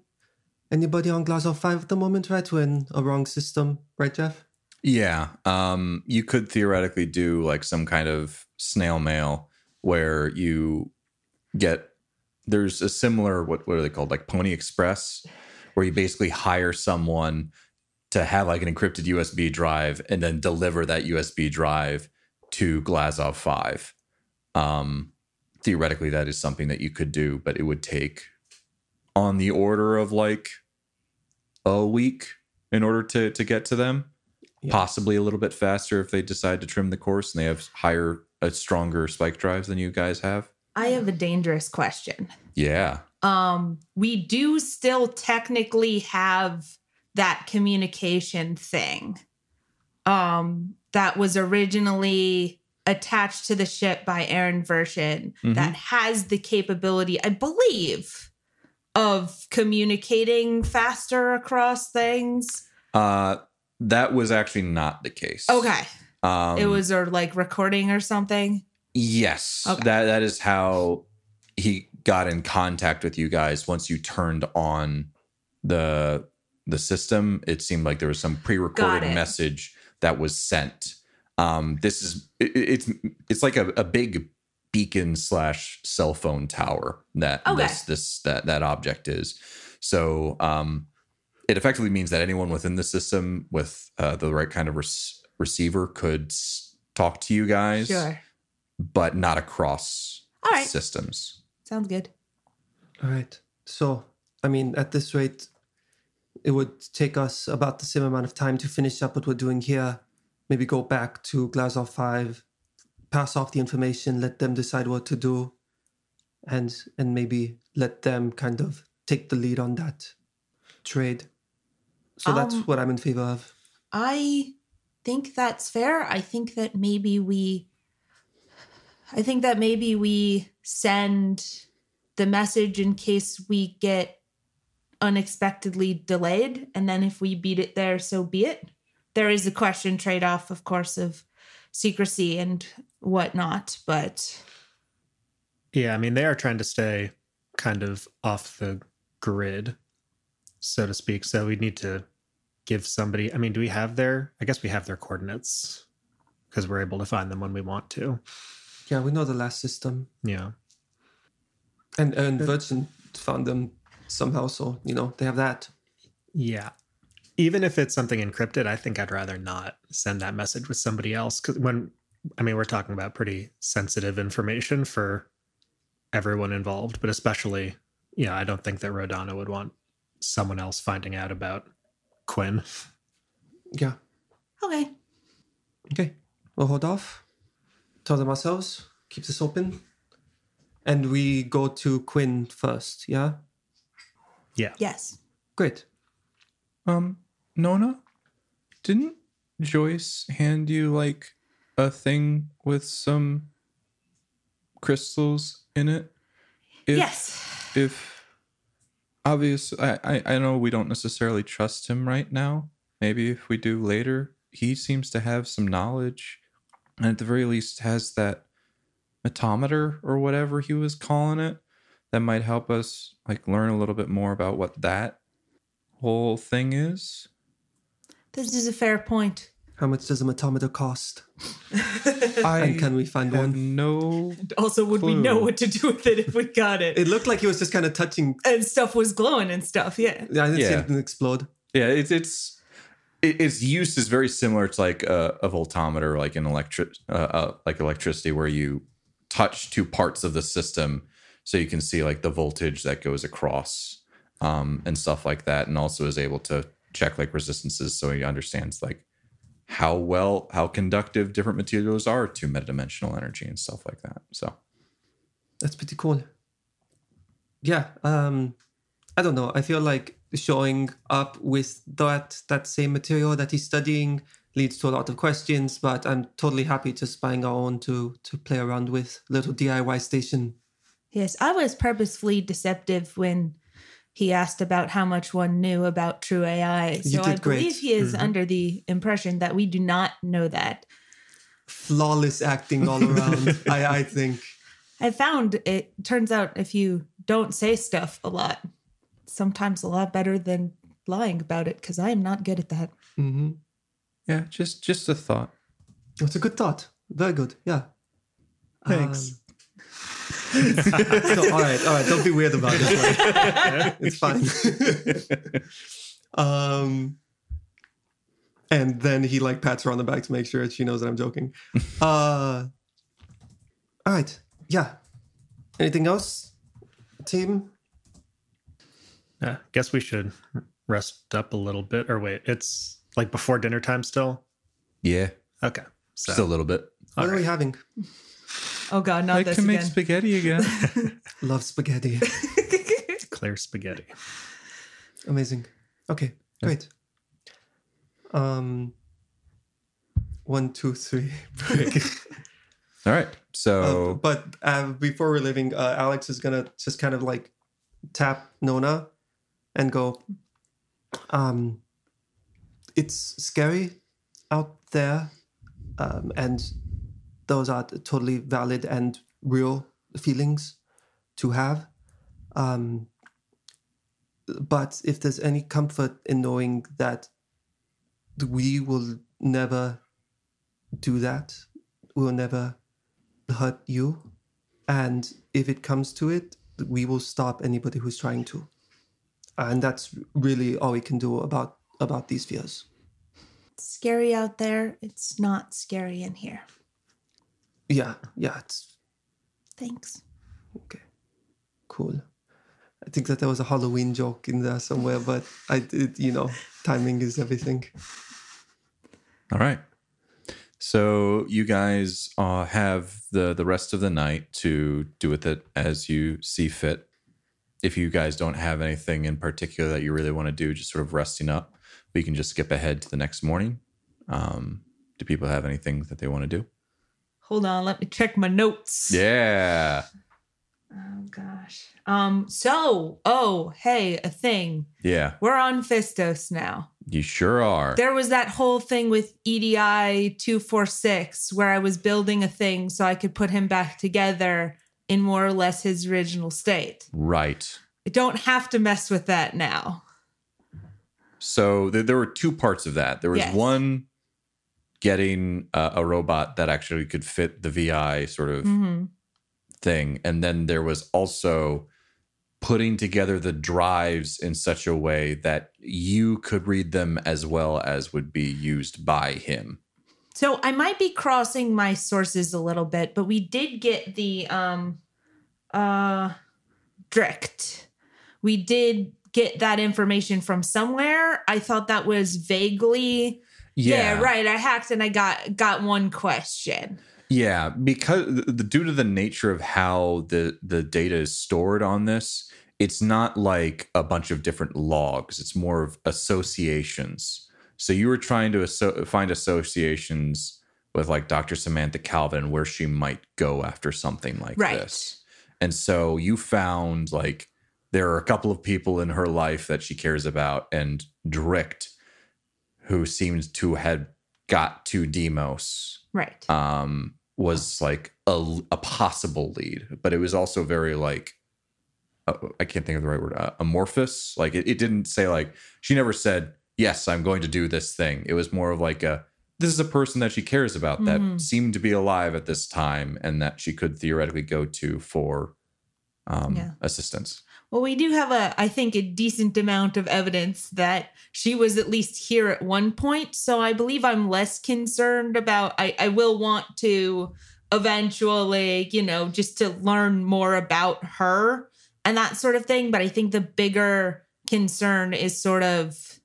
anybody on Glazov 5 at the moment, right? We're in a wrong system, right, Jeff? Yeah. Um, you could theoretically do like some kind of snail mail where you get there's a similar what what are they called? Like Pony Express, where you basically hire someone to have like an encrypted USB drive and then deliver that USB drive to Glazov 5. Um, theoretically, that is something that you could do, but it would take on the order of like a week in order to to get to them Yeah. possibly a little bit faster if they decide to trim the course and they have higher uh, stronger spike drives than you guys have I have a dangerous question. yeah. Um we do still technically have that communication thing um that was originally attached to the ship by Aaron Version Mhm. that has the capability i believe of communicating faster across things. Uh that was actually not the case. Okay. Um it was or like recording or something yes Okay. that that is how he got in contact with you guys once you turned on the the system it seemed like there was some pre-recorded message that was sent um this is it, it's it's like a, a big beacon slash cell phone tower that Okay. this this that that object is so um it effectively means that anyone within the system with uh, the right kind of res- receiver could s- talk to you guys, Sure. But not across All right. systems. Sounds good. All right. So, I mean, at this rate, it would take us about the same amount of time to finish up what we're doing here. Maybe go back to Glazov 5, pass off the information, let them decide what to do, and and maybe let them kind of take the lead on that trade. So that's Um, what I'm in favor of. I think that's fair. I think that maybe we I think that maybe we send the message in case we get unexpectedly delayed and then if we beat it there so be it. There is a question trade-off of course of secrecy and whatnot, but Yeah, I mean they are trying to stay kind of off the grid, so to speak. So we need to give somebody. I mean, do we have their? I guess we have their coordinates because we're able to find them when we want to. Yeah, we know the last system. Yeah. And and Virgin found them somehow, so you know, they have that. Yeah. Even if it's something encrypted, I think I'd rather not send that message with somebody else because when I mean we're talking about pretty sensitive information for everyone involved, but especially, yeah, I don't think that Rodana would want someone else finding out about Quinn. Yeah. okay. Okay, we'll hold off. Tell them ourselves. Keep this open. And we go to Quinn first, yeah? Yeah. Yes. Great. Um, Nona, didn't Joyce hand you like a thing with some crystals in it? If, yes. If obvious, I, I I know we don't necessarily trust him right now. Maybe if we do later, he seems to have some knowledge, and at the very least has that metometer or whatever he was calling it that might help us like learn a little bit more about what that whole thing is. This is a fair point. How much does a metometer cost? [LAUGHS] I And can we find have one? no Also, would we know what to do with it if we got it? It looked like it was just kind of touching. and stuff was glowing and stuff. Yeah. Yeah, I didn't see Yeah. anything explode. Yeah, it's it's it, its use is very similar to like a, a voltometer, like an electric, uh, uh, like electricity, where you touch two parts of the system, so you can see like the voltage that goes across, um, and stuff like that, and also is able to check like resistances, so he understands like how well how conductive different materials are to metadimensional energy and stuff like that. So That's pretty cool. Yeah, um, I don't know. I feel like showing up with that that same material that he's studying leads to a lot of questions, but I'm totally happy just buying our own to to play around with little DIY station. Yes, I was purposefully deceptive when he asked about how much one knew about true AI. So You I great. believe he is mm-hmm. under the impression that we do not know that. Flawless acting all around. [LAUGHS] I I think. I found it turns out if you don't say stuff a lot, sometimes a lot better than lying about it because I am not good at that. hmm yeah, just just a thought. It's a good thought. Very good. Yeah. Thanks. Um, [LAUGHS] no, all right, all right. Don't be weird about it. Like, [LAUGHS] it's fine. um, and then he like pats her on the back to make sure she knows that I'm joking. [LAUGHS] Uh, all right. Yeah. Anything else, team? Yeah, guess we should rest up a little bit. Or wait, it's like before dinner time still. Yeah, Okay, so just a little bit. What All are we having? Oh god, not I this can make spaghetti again. [LAUGHS] Love spaghetti. [LAUGHS] clear spaghetti. Amazing. Okay, great. Um, one, two, three. break. [LAUGHS] All right. Uh, So but uh, before we're leaving, uh, Alex is gonna just kind of like tap Nona and go. Um, it's scary out there, um, and those are totally valid and real feelings to have. Um, but if there's any comfort in knowing that we will never do that, we will never hurt you. And if it comes to it, we will stop anybody who's trying to. And that's really all we can do about about these fears. It's scary out there. It's not scary in here. Yeah, yeah, it's Thanks. okay, cool. I think that there was a Halloween joke in there somewhere, but I did, you know, timing is everything. All right. So you guys uh, have the the rest of the night to do with it as you see fit. If you guys don't have anything in particular that you really want to do, just sort of resting up, we can just skip ahead to the next morning. Um, do people have anything that they want to do? Hold on, let me check my notes. Yeah. Oh gosh. Um, so, oh, hey, a thing. Yeah. We're on Fistos now. You sure are. There was that whole thing with EDI 246 where I was building a thing so I could put him back together in more or less his original state. right. I don't have to mess with that now. So th- there were two parts of that. There was Yes. one getting uh, a robot that actually could fit the VI sort of hmm thing. And then there was also putting together the drives in such a way that you could read them as well as would be used by him. So I might be crossing my sources a little bit, but we did get the um uh Drict. We did get that information from somewhere. I thought that was vaguely yeah. right. I hacked and I got got one question. Yeah, because the, due to the nature of how the the data is stored on this, it's not like a bunch of different logs. It's more of associations. So you were trying to asso- find associations with like Dr. Samantha Calvin where she might go after something like Right. this. And so you found like there are a couple of people in her life that she cares about and Drict who seems to have got to Demos Right. um, was like a, a possible lead, but it was also very like uh, I can't think of the right word uh, amorphous. Like it, it didn't say like she never said yes, I'm going to do this thing. It was more of like a this is a person that she cares about that Mhm. seemed to be alive at this time and that she could theoretically go to for um, Yeah. assistance. Well, we do have a, I think, a decent amount of evidence that she was at least here at one point. So I believe I'm less concerned about. I, I will want to eventually, you know, just to learn more about her and that sort of thing. But I think the bigger concern is sort of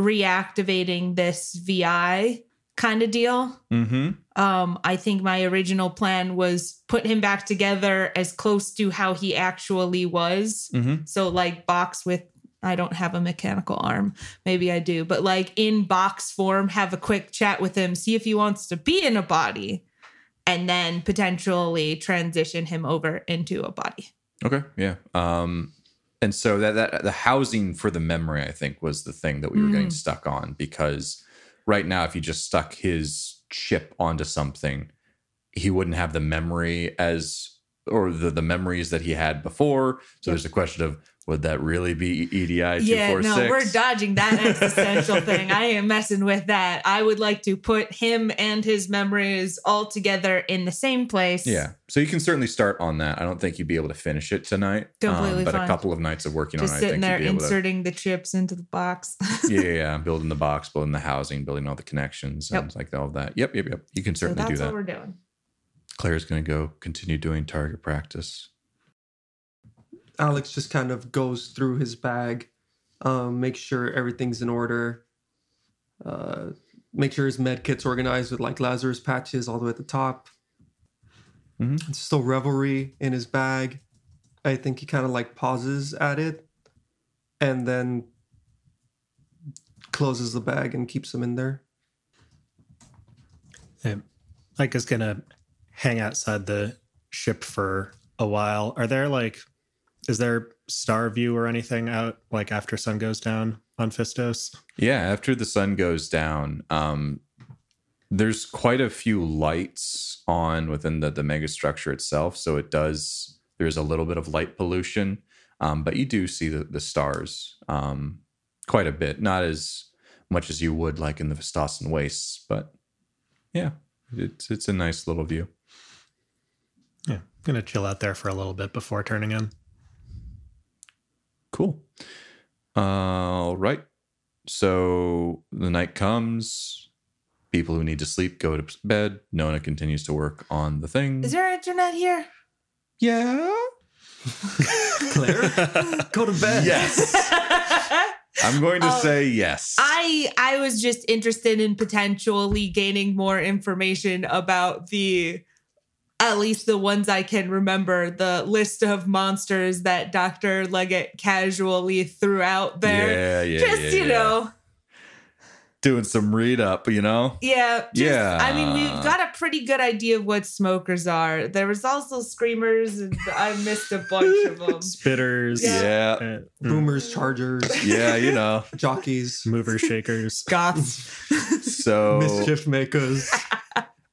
reactivating this VI kind of deal. Mm-hmm. Um, I think my original plan was put him back together as close to how he actually was. Mm-hmm. So like box with I don't have a mechanical arm. Maybe I do, but like in box form, have a quick chat with him, see if he wants to be in a body, and then potentially transition him over into a body. Okay, yeah. Um, and so that that the housing for the memory, I think, was the thing that we were getting Mm. stuck on because right now, if you just stuck his chip onto something, he wouldn't have the memory as or the the memories that he had before. So there's a question of would that really be EDI two Yeah, four no, we're dodging that [LAUGHS] existential thing. I am messing with that. I would like to put him and his memories all together in the same place. Yeah, so you can certainly start on that. I don't think you'd be able to finish it tonight, um, Completely but a couple of nights of working Just on it, I sitting think there you'd be able to inserting the chips into the box. [LAUGHS] yeah, yeah, yeah, [LAUGHS] building the box, building the housing, building all the connections, and Yep. like all of that. Yep, yep, yep. You can certainly so certainly that's do what that. we're doing. Claire's going to go continue doing target practice. Alex just kind of goes through his bag, um, make sure everything's in order, uh, make sure his med kit's organized with like Lazarus patches all the way at the top. Mhm. It's still revelry in his bag. I think he kind of like pauses at it and then closes the bag and keeps them in there. Yeah. Mike is gonna hang outside the ship for a while. Are there like, is there star view or anything out like after sun goes down on Fistos? Yeah, after the sun goes down, um, there's quite a few lights on within the, the mega structure itself. So it does, there's a little bit of light pollution, um, but you do see the, the stars um, quite a bit. Not as much as you would like in the Fistosan wastes, but yeah, it's, it's a nice little view. Yeah, I'm gonna chill out there for a little bit before turning in. Cool. All right. So the night comes. People who need to sleep go to bed. Nona continues to work on the thing. Is there internet here? yeah. [LAUGHS] Claire, go to bed. Yes. [LAUGHS] I'm going to Um, say yes. I I was just interested in potentially gaining more information about the at least the ones I can remember, the list of monsters that Dr. Leggett casually threw out there. yeah, yeah. just, yeah, you yeah. know, doing some read up, you know? yeah. Just, Yeah. I mean, we've got a pretty good idea of what smokers are. There was also screamers, and I missed a bunch of [LAUGHS] them. Spitters. Yeah. Yeah. uh, mm, Boomers, chargers, Yeah, you know. [LAUGHS] jockeys, mover shakers. Goths. So mischief makers. [LAUGHS]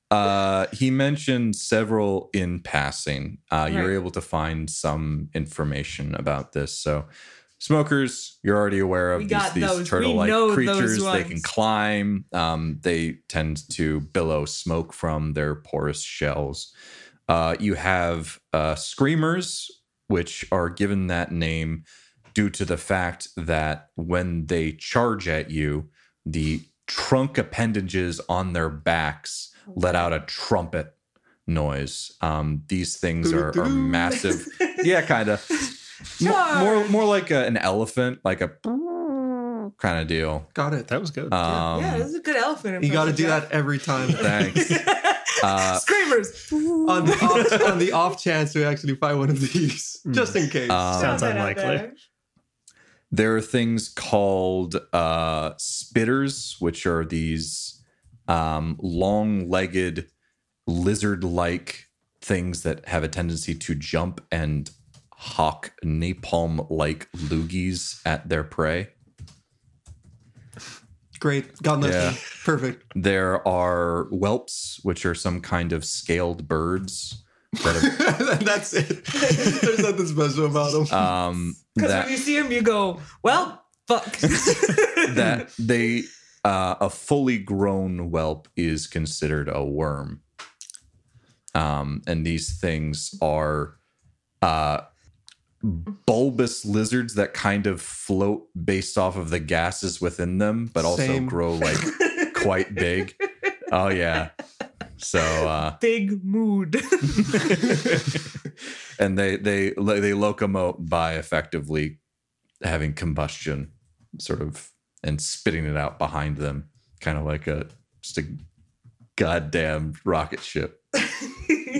Uh, he mentioned several in passing. Uh, You're Right. able to find some information about this. So, smokers, you're already aware of We these, these turtle-like creatures. They can climb. Um, they tend to billow smoke from their porous shells. Uh, you have uh, screamers, which are given that name due to the fact that when they charge at you, the trunk appendages on their backs let out a trumpet noise. Um, these things are, are massive. [LAUGHS] yeah, kind of. More, more, more like a, an elephant, like a kind of deal. Got it. That was good. Um, yeah, this is a good elephant. You got to do that every time. Thanks. [LAUGHS] Uh, Screamers. on the off, on the off chance we actually find one of these, just in case. Uh, Sounds Throw that out unlikely. there. there are things called uh, spitters, which are these um, long-legged lizard-like things that have a tendency to jump and hawk napalm-like loogies at their prey. Great. Got nothing. Yeah. Perfect. There are whelps, which are some kind of scaled birds that have, [LAUGHS] That's it. There's nothing special about them. um, Because that when you see him, you go, well, fuck. [LAUGHS] that they uh, a fully grown whelp is considered a worm. Um, and these things are uh, bulbous lizards that kind of float based off of the gases within them, but also Same. grow like [LAUGHS] quite big. Oh yeah. So uh, Big mood. [LAUGHS] and they they they locomote by effectively having combustion sort of and spitting it out behind them kind of like a just a goddamn rocket ship [LAUGHS]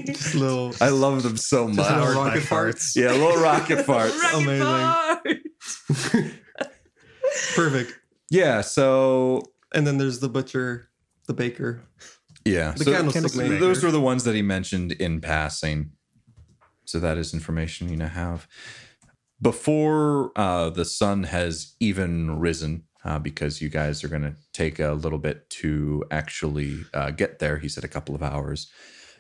Just little. i love them so Just much little rocket farts. yeah little rocket [LAUGHS] farts Rocket Amazing. fart. [LAUGHS] Perfect. yeah so And then there's the butcher, the baker. yeah The so candlestick candlestick maker. those were the ones that he mentioned in passing so that is information you now have before uh, the sun has even risen uh, because you guys are going to take a little bit to actually uh, get there he said a couple of hours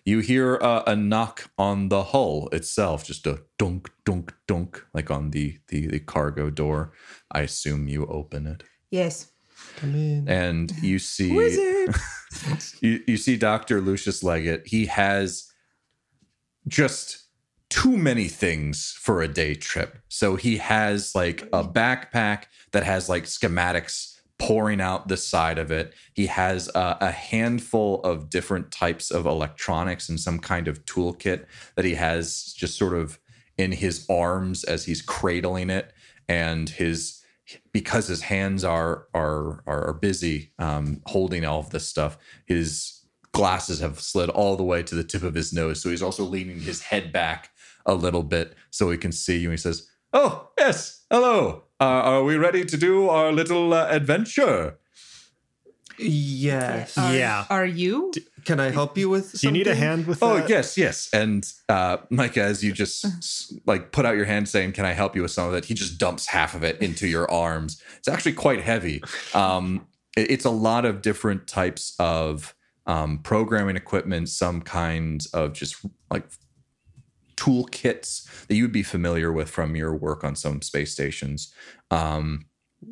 you hear uh, a knock on the hull itself just a dunk dunk dunk like on the, the the cargo door i assume you open it Yes. Come in. and you [LAUGHS] see Wizard. [LAUGHS] you, you see Dr. Lucius Leggett. He has just too many things for a day trip. So he has like a backpack that has like schematics pouring out the side of it. He has a, a handful of different types of electronics and some kind of toolkit that he has just sort of in his arms as he's cradling it and his because his hands are are are busy um, holding all of this stuff. His glasses have slid all the way to the tip of his nose, so he's also leaning his head back a little bit so he can see you. He says, "Oh yes, hello. Uh, are we ready to do our little uh, adventure?" Yes. Are, Yeah. Are you? Can I help you with? Do you need a hand with Oh that? yes, yes. And uh, Micah, as you just like put out your hand saying, "Can I help you with some of it?" He just dumps half of it into your arms. It's actually quite heavy. Um, it- it's a lot of different types of um, programming equipment, some kinds of just like toolkits that you would be familiar with from your work on some space stations. Um,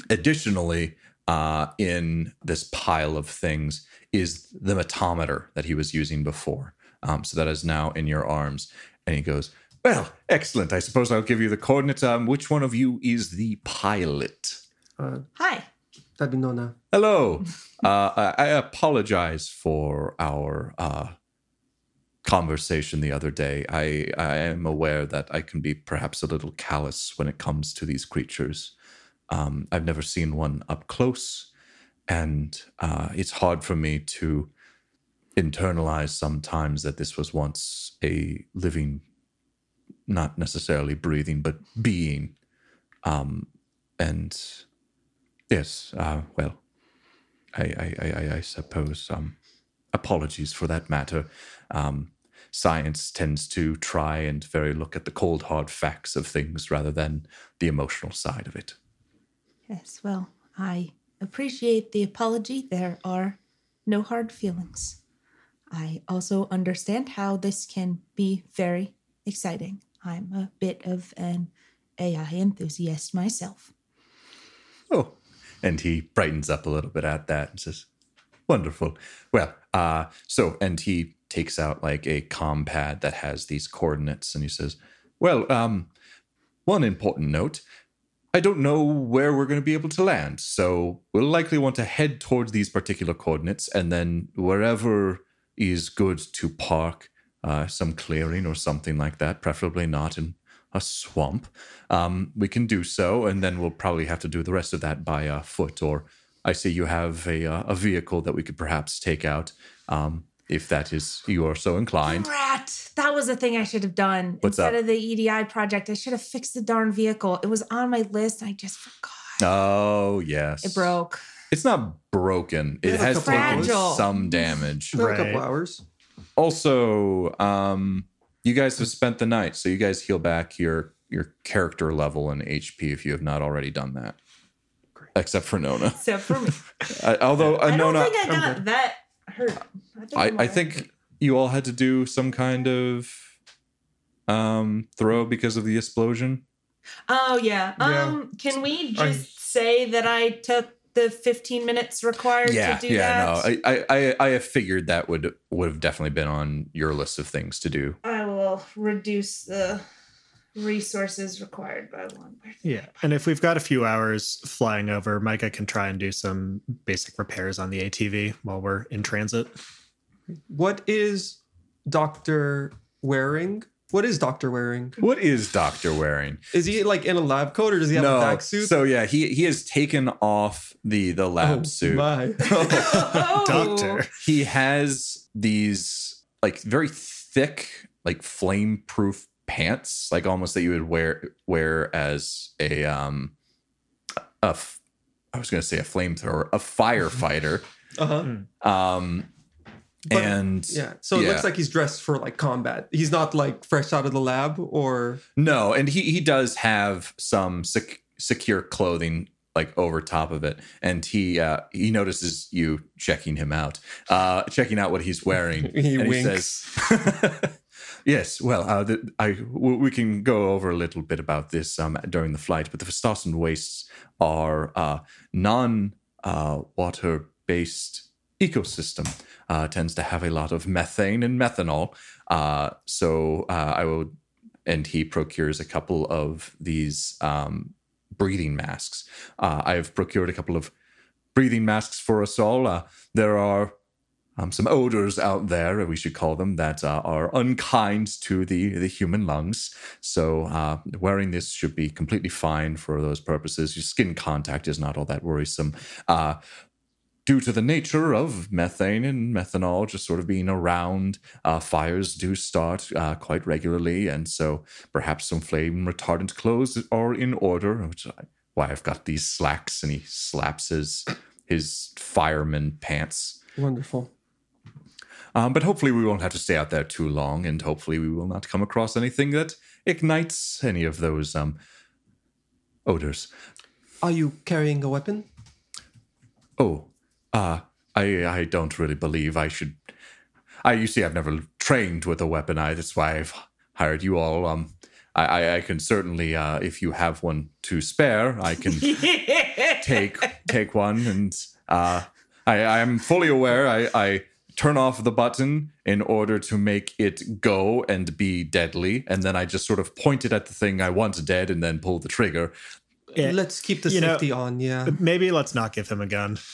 additionally, uh, in this pile of things is the metometer that he was using before. Um, so that is now in your arms. And he goes, Well, excellent. I suppose I'll give you the coordinates. Um, which one of you is the pilot? Uh, Hi. that'd be Nona. Hello. [LAUGHS] uh, I, I apologize for our uh, conversation the other day. I, I am aware that I can be perhaps a little callous when it comes to these creatures. Um, I've never seen one up close, and uh, it's hard for me to internalize sometimes that this was once a living, not necessarily breathing, but being. Um, and yes, uh, well, I, I, I, I- suppose um, apologies for that matter. Um, science tends to try and very look at the cold hard facts of things rather than the emotional side of it. Yes, well, I appreciate the apology. There are no hard feelings. I also understand how this can be very exciting. I'm a bit of an AI enthusiast myself. Oh, and he brightens up a little bit at that and says, "Wonderful. Well, uh, so and he takes out like a com pad that has these coordinates, and he says, "Well, um, one important note." I don't know where we're going to be able to land, so we'll likely want to head towards these particular coordinates, and then wherever is good to park, uh, some clearing or something like that, preferably not in a swamp, um, we can do so, and then we'll probably have to do the rest of that by uh, foot. Or I see you have a uh, a vehicle that we could perhaps take out, um, if that is you are so inclined. Rat! That was the thing I should have done. What's Instead up? of the EDI project, I should have fixed the darn vehicle. It was on my list. I just forgot. Oh yes, It broke. It's not broken. It Yeah, has taken some damage. For a couple hours. Also, um, you guys have spent the night, so you guys heal back your your character level and HP if you have not already done that. Except for Nona. Except for me. [LAUGHS] Uh, although uh, I don't think I got that hurt. I think, I, I'm I think you all had to do some kind of um throw because of the explosion. Oh yeah. Yeah. Um, can we just Are you- say that I took the 15 minutes required yeah, to do yeah, that? no, I, I, I, I have figured that would would have definitely been on your list of things to do. I will reduce the resources required by one. Yeah. And if we've got a few hours flying over, Micah can try and do some basic repairs on the ATV while we're in transit. What is Doctor wearing? What is Doctor wearing? What is Doctor wearing? Is he like in a lab coat or does he have a back suit? So yeah, he he has taken off the the lab oh, suit. My. [LAUGHS] [LAUGHS] Oh, Doctor. He has these like very thick, like flame proof pants, like almost that you would wear wear as a um a f- I was gonna say a flamethrower, a firefighter. [LAUGHS] Uh-huh. um But- and Yeah. So it Yeah. looks like he's dressed for like combat. He's not like fresh out of the lab or No, and he he does have some sec- secure clothing like over top of it, and he uh, he notices you checking him out, uh, checking out what he's wearing. [LAUGHS] He and winks. says, [LAUGHS] "Yes, well, uh, the, I w- we can go over a little bit about this um, during the flight, but the Festossen wastes are uh, non uh, water based ecosystem." Uh, tends to have a lot of methane and methanol. Uh, so uh, I will and he procures a couple of these um, breathing masks. I have procured a couple of breathing masks for us all. There are um, some odors out there, we should call them, that uh, are unkind to the, the human lungs. So uh, wearing this should be completely fine for those purposes. Your skin contact is not all that worrisome. Uh, due to the nature of methane and methanol just sort of being around, uh, fires do start uh, quite regularly, and so perhaps some flame retardant clothes are in order. Which why I've got these slacks, and he slaps his his fireman pants. wonderful. Um, but hopefully, we won't have to stay out there too long, and hopefully, we will not come across anything that ignites any of those um, odors. Are you carrying a weapon? Oh, uh, I I don't really believe I should. I you see, I've never trained with a weapon. I that's why I've hired you all. Um, I I, I can certainly, uh, if you have one to spare, I can [LAUGHS] take take one. And uh, I I am fully aware. I I turn off the button in order to make it go and be deadly, and then I just sort of point it at the thing I want dead, and then pull the trigger. Yeah, Let's keep the You know- safety on. Yeah. maybe let's not give him a gun. [LAUGHS]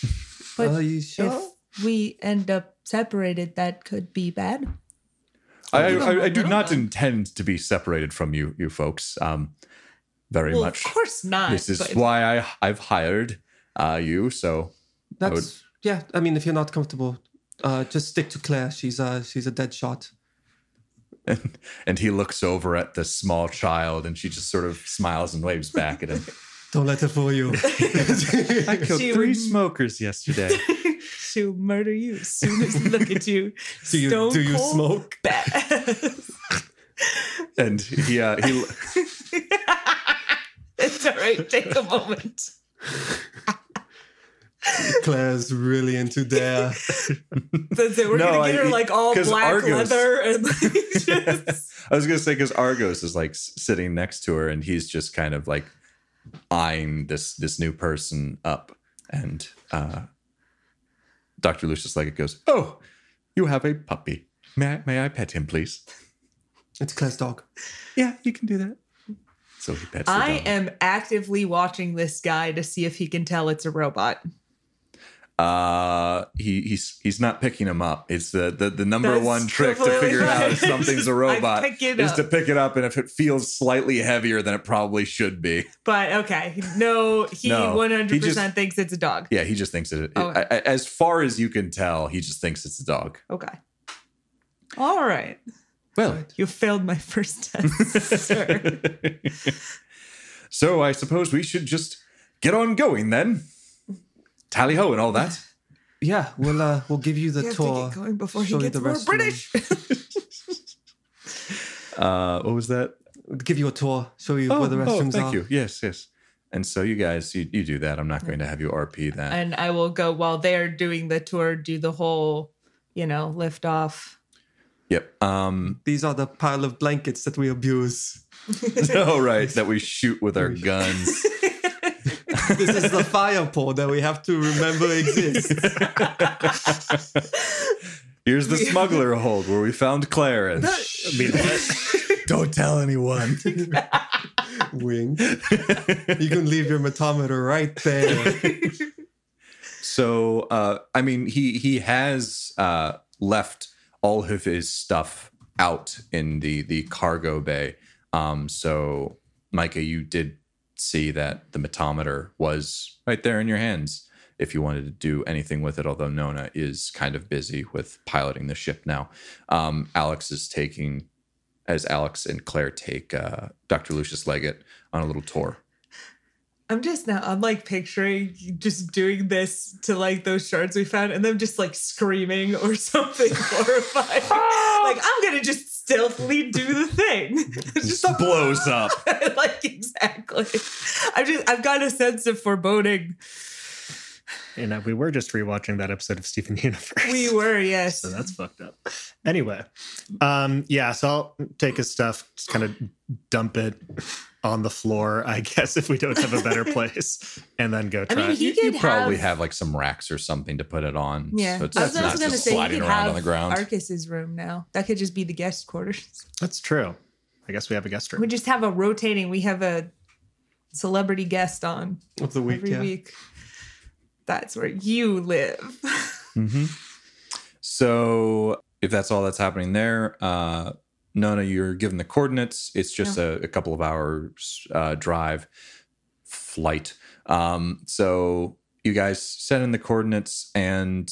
But Are you sure? if we end up separated, that could be bad. I, give him I, I a do not gun. intend to be separated from you, you folks. Um, very Well, much. of course not. This is why I I've hired uh, you. So That's would- yeah. I mean, if you're not comfortable, uh, just stick to Claire. She's uh she's a dead shot. and, and he looks over at the small child, and she just sort of smiles and waves back at him. [LAUGHS] Don't let her fool you. [LAUGHS] I killed She three would- smokers yesterday. [LAUGHS] She'll murder you as soon as look at you. do you Stone do you cold smoke? badass. and he uh, he it's all right. Take a moment. Claire's really into dare. [LAUGHS] That's it. We're No, gonna get I- her like all black Argos- leather and like [LAUGHS] just [LAUGHS] I was gonna say because Argos is like sitting next to her, and he's just kind of like eyeing this this new person up, and uh, Doctor Lucius Leggett goes, "Oh, you have a puppy. May I, may I pet him, please?" It's Claire's dog. Yeah, you can do that. So he pets the I dog. am actively watching this guy to see if he can tell it's a robot. Uh, he he's he's not picking him up. It's the the, the number That's one trick to figure out if [LAUGHS] something's a robot is to pick it up, and if it feels slightly heavier than it probably should be. But okay, no, he one hundred percent thinks it's a dog. Yeah, he just thinks it. Okay. I- I- as far as you can tell, he just thinks it's a dog. Okay. All right. Well, You failed my first [LAUGHS] test, sir. [LAUGHS] so I suppose we should just get on going then. Tally ho and all that. [SIGHS] Yeah, we'll uh we'll give you the You have to tour. get going before he show you gets the more. British. [LAUGHS] Uh, what was that? Give you a tour. Show you where the restrooms are. thank are. you. Yes, yes. And so you guys, you, you do that. I'm not going to have you RP that. and I will go while they're doing the tour, do the whole, you know, lift off. yep. Um. These are the pile of blankets that we abuse. [LAUGHS] oh, right. [LAUGHS] That we shoot with our guns. [LAUGHS] This is the fire pole that we have to remember exists. [LAUGHS] Here's the smuggler hold where we found Clarence. I mean, what? [LAUGHS] Don't tell anyone. Wing. You can leave your matometer right there. So, uh, I mean, he he has uh, left all of his stuff out in the the cargo bay. Um, so, Micah, you did see that the metometer was right there in your hands. If you wanted to do anything with it, although Nona is kind of busy with piloting the ship now, um, Alex is taking, as Alex and Claire take uh, Dr. Lucius Leggett on a little tour. I'm just now, I'm like picturing just doing this to like those shards we found and them just like screaming or [LAUGHS] something horrifying. [LAUGHS] like, I'm going to just stealthily do the thing. [LAUGHS] It's Just blows up. like, exactly. I've just, I've got a sense of foreboding. know, we were just rewatching that episode of Steven Universe. We were, yes. so that's fucked up. Anyway, um, yeah, so I'll take his stuff, just kind of dump it on the floor, I guess, [LAUGHS] if we don't have a better [LAUGHS] place, and then go I try. mean, he you, you could probably have- have, like some racks or something to put it on. Yeah, so it's, I was it's also not going to just say you sliding could around have on the ground. Argos's room now. That could just be the guest quarters. [LAUGHS] that's true. I guess we have a guest room. We just have a rotating. We have a celebrity guest on Of the week, every yeah. week. That's where you live. hmm So if that's all that's happening there, uh, Nona, you're given the coordinates. It's just a, a couple of hours uh, drive flight. Um, so you guys send in the coordinates, and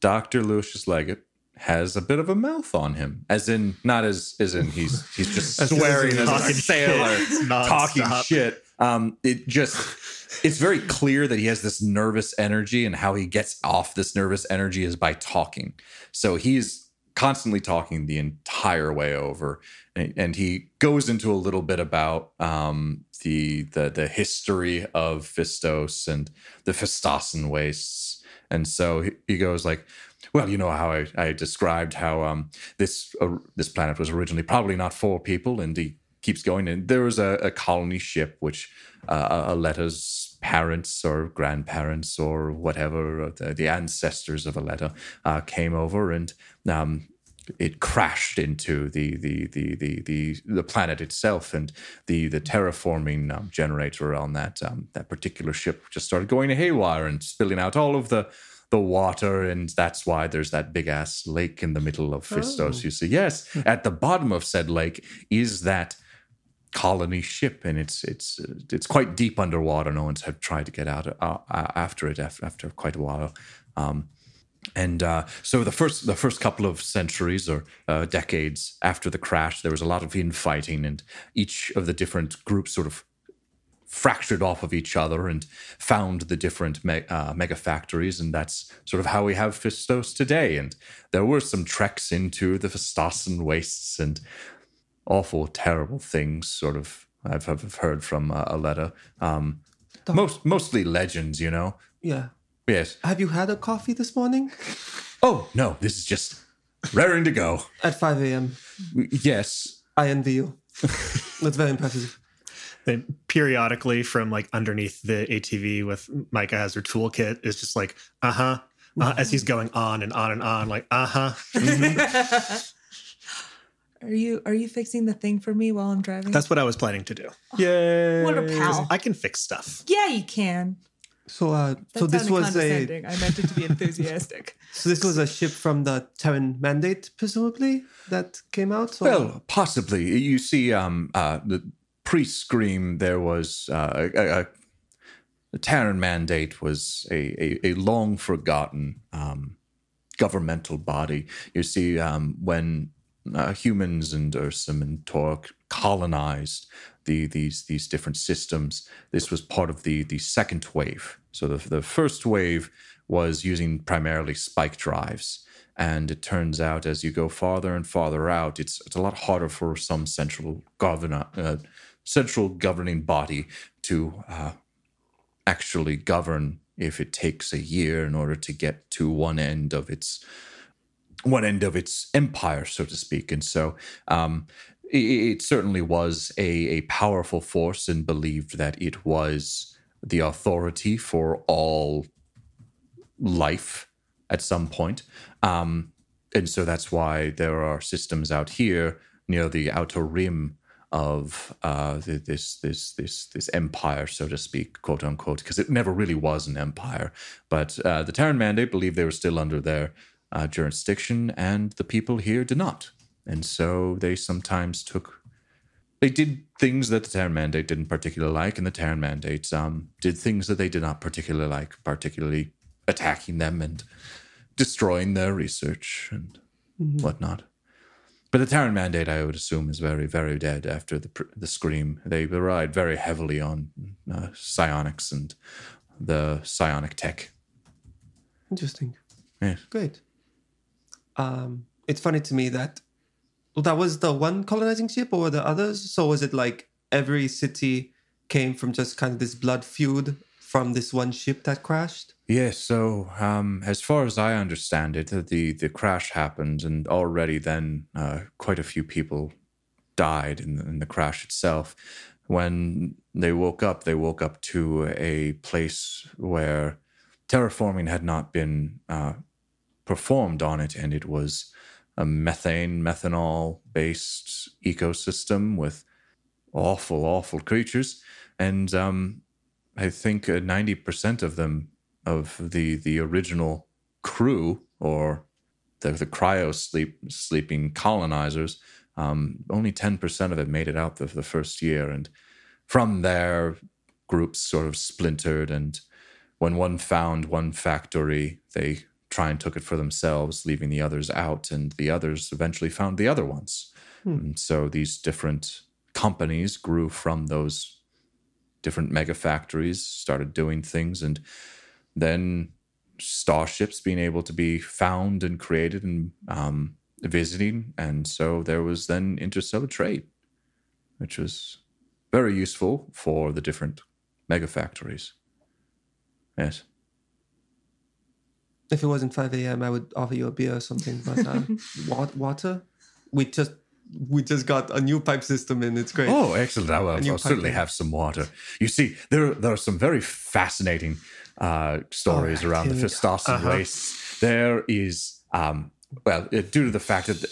Doctor Lucius Leggett has a bit of a mouth on him, as in not as as in he's he's just [LAUGHS] As in swearing as a talking sailor, [LAUGHS] shit talking nonstop. shit. Um, it just it's very clear that he has this nervous energy, and how he gets off this nervous energy is by talking. So he's constantly talking the entire way over, and, and he goes into a little bit about um, the the the history of Fistos and the Fistosan wastes, and so he, he goes like. Well, you know how I, I described how um, this uh, this planet was originally probably not for people, and he keeps going. And there was a, a colony ship which uh, Aletta's parents or grandparents or whatever, the, the ancestors of Aletta, uh, came over and um, it crashed into the the the the the, the planet itself, and the the terraforming um, generator on that um, that particular ship just started going haywire and spilling out all of the the water, and that's why there's that big ass lake in the middle of Fistos. Oh. You see, yes, at the bottom of said lake is that colony ship, and it's it's uh, it's quite deep underwater. No one's had tried to get out uh, uh, after it af- after quite a while. Um, and uh, so the first the first couple of centuries or uh, decades after the crash, there was a lot of infighting, and each of the different groups sort of fractured off of each other and found the different me- uh, mega factories, and that's sort of how we have Fistos today. And there were some treks into the Fistosan wastes and awful, terrible things. Sort of, I've, I've heard from uh, Aletta. Um, most mostly legends, you know. Yeah. Yes. Have you had a coffee this morning? Oh no, this is just raring to go. At 5 a.m. Yes. I envy you. That's very impressive. Then periodically from like underneath the ATV with Micah has her toolkit is just like, uh-huh. Uh, as he's going on and on and on, like, uh-huh. [LAUGHS] [LAUGHS] Are you are you fixing the thing for me while I'm driving? That's what I was planning to do. Yay. what a pal. I can fix stuff. yeah, you can. So, uh, That so this was a condescending. I meant it to be enthusiastic. [LAUGHS] so this was a ship from the Terran Mandate, presumably that came out. Or? Well, possibly. You see, um, uh, the pre-scream there was uh, a, a, the Terran Mandate was a, a, a long forgotten um, governmental body. You see, um, when uh, humans and Ursum and Torque colonized the these these different systems, this was part of the the second wave. So the the first wave was using primarily spike drives. And it turns out, as you go farther and farther out, it's it's a lot harder for some central governor, uh, central governing body to uh, actually govern if it takes a year in order to get to one end of its one end of its empire, so to speak. And so um, it, it certainly was a, a powerful force and believed that it was the authority for all life at some point. Um, and so that's why there are systems out here near the outer rim of uh, th- this this this this empire, so to speak, quote unquote, because it never really was an empire. But uh, the Terran Mandate believed they were still under their uh, jurisdiction, and the people here did not. And so they sometimes took. They did things that the Terran Mandate didn't particularly like, and the Terran Mandate um, did things that they did not particularly like, particularly attacking them and destroying their research and whatnot. But the Terran Mandate, I would assume, is very, very dead after the the scream. They relied very heavily on uh, psionics and the psionic tech. Interesting. Yes. Great. Um, it's funny to me that well, that was the one colonizing ship, or there others? So was it like every city came from just kind of this blood feud from this one ship that crashed? Yes. So, um, as far as I understand it, the the crash happened, and already then uh, quite a few people died in the, in the crash itself. When they woke up, they woke up to a place where terraforming had not been uh, performed on it, and it was a methane, methanol based ecosystem with awful, awful creatures. And um, I think uh, ninety percent of them, of the the original crew or the the cryo sleep sleeping colonizers, um, only ten percent of it made it out the, the first year, and from there, groups sort of splintered. And when one found one factory, they try and took it for themselves, leaving the others out, and the others eventually found the other ones. And so these different companies grew from those different mega factories, started doing things, and then starships being able to be found and created and um, visiting. And so there was then interstellar trade, which was very useful for the different mega factories. Yes. If it wasn't 5 a.m., I would offer you a beer or something, but uh, [LAUGHS] wa- water? We just we just got a new pipe system and It's great. Oh, excellent! I will, I'll certainly in. have some water. You see, there there are some very fascinating uh, stories All right, around the here we go. Fistossen Uh-huh. wastes. There is, um, well, uh, due to the fact that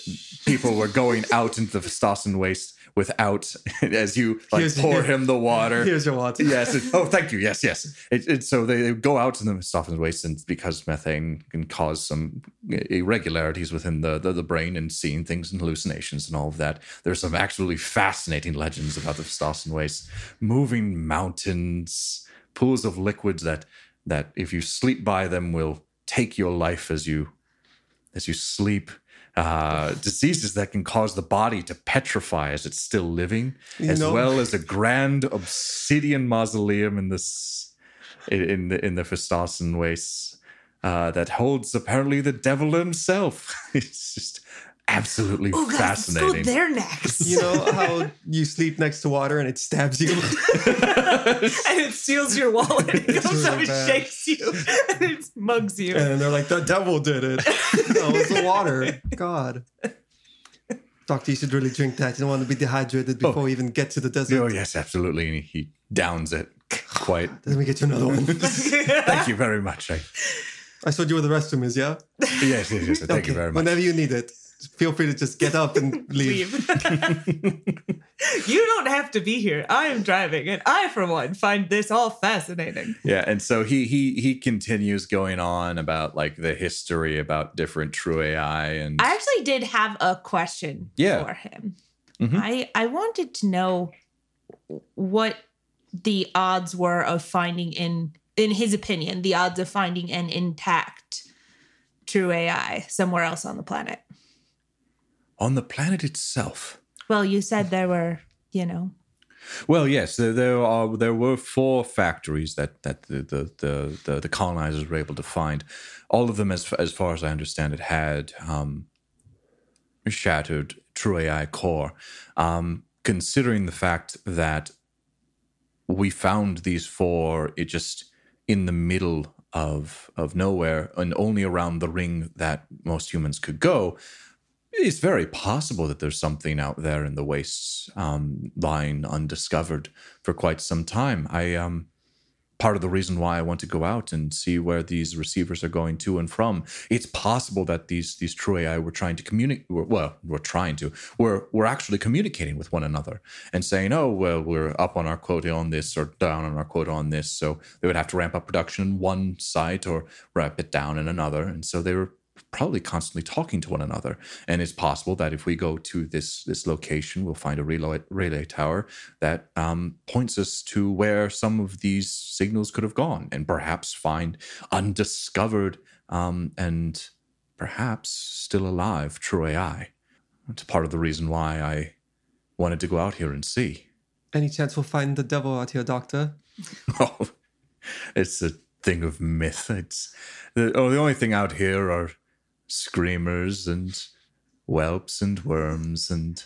people were going out into the Fistossen waste without, [LAUGHS] as you like Here's- pour him the water. Here's your water. [LAUGHS] yes. it- oh, thank you. Yes, yes. It, it, so they, they go out in the Fistossen waste, and because methane can cause some irregularities within the, the, the brain and seeing things and hallucinations and all of that, there's some absolutely fascinating legends about the Fistossen waste. Moving mountains, pools of liquids that that if you sleep by them will take your life as you as you sleep. Uh, diseases that can cause the body to petrify as it's still living, You as know- well as a grand obsidian mausoleum in this in, the in the Fistossen wastes uh, that holds apparently the devil himself. [LAUGHS] it's just absolutely Oh, guys, let's go fascinating. there next. You know how you sleep next to water and it stabs you? [LAUGHS] and it steals your wallet. It It's comes up really and bad. shakes you and it mugs you. and they're like, the devil did it. [LAUGHS] that was the water. God. Doctor, you should really drink that. You don't want to be dehydrated oh. before we even get to the desert. oh yes, absolutely. And he, he downs it quite. [LAUGHS] Let me get you another one. Thank you very much. I, I showed you where the restroom is, yeah? yes, yes, yes. Thank you very much. Whenever you need it, feel free to just get up and [LAUGHS] leave. Leave. [LAUGHS] you don't have to be here. I am driving, and I, for one, find this all fascinating. Yeah, and so he he he continues going on about like the history about different true AI and I actually did have a question Yeah. for him. Mhm. I I wanted to know what the odds were of finding in in his opinion the odds of finding an intact true AI somewhere else on the planet. On the planet itself. Well, you said there were, you know, Well, yes, there, there are there were four factories that that the the, the the the colonizers were able to find. All of them, as as far as I understand it, had um, shattered true AI core. Um, considering the fact that we found these four, it just in the middle of of nowhere and only around the ring that most humans could go. It's very possible that there's something out there in the wastes um, lying undiscovered for quite some time. I um, part of the reason why I want to go out and see where these receivers are going to and from. It's possible that these these true AI were trying to communicate. Well, we're trying to. We're we're actually communicating with one another and saying, "Oh, well, we're up on our quota on this or down on our quota on this." So they would have to ramp up production in one site or ramp it down in another, and so they were probably constantly talking to one another. And it's possible that if we go to this this location, we'll find a relay, relay tower that um, points us to where some of these signals could have gone, and perhaps find undiscovered um, and perhaps still alive True AI. That's part of the reason why I wanted to go out here and see. Any chance we'll find the devil out here, Doctor? Oh, [LAUGHS] [LAUGHS] it's a thing of myth. It's the, oh, the only thing out here are screamers and whelps and worms and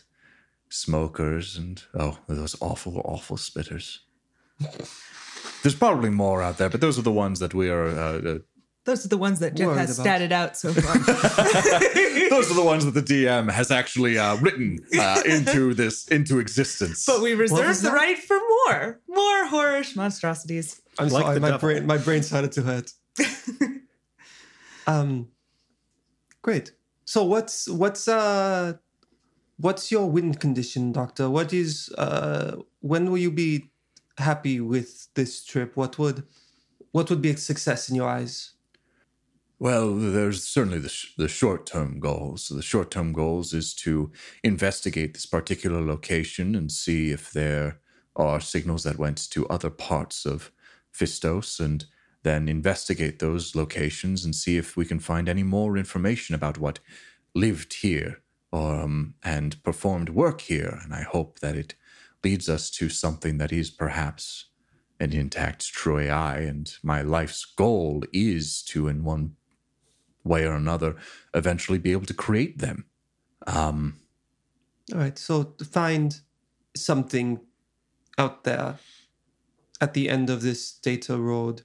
smokers and oh, those awful, awful spitters. There's probably more out there, but those are the ones that we are. Uh, uh, those are the ones that Jeff Worried has about. statted out so far. [LAUGHS] those are the ones that the DM has actually uh, written uh, [LAUGHS] into this into existence. but we reserve the that? right for more, more horrorish monstrosities. I'm Like sorry, my devil. brain my brain started to hurt. [LAUGHS] um great. So what's what's uh what's your win condition, Doctor? What is uh when will you be happy with this trip? What would what would be a success in your eyes? Well, there's certainly the, sh- the short term goals. The short term goals is to investigate this particular location and see if there are signals that went to other parts of Fistos and then investigate those locations and see if we can find any more information about what lived here um, and performed work here. And I hope that it leads us to something that is perhaps an intact true AI. And my life's goal is to, in one way or another, eventually be able to create them. Um, All right. So find something out there at the end of this data road.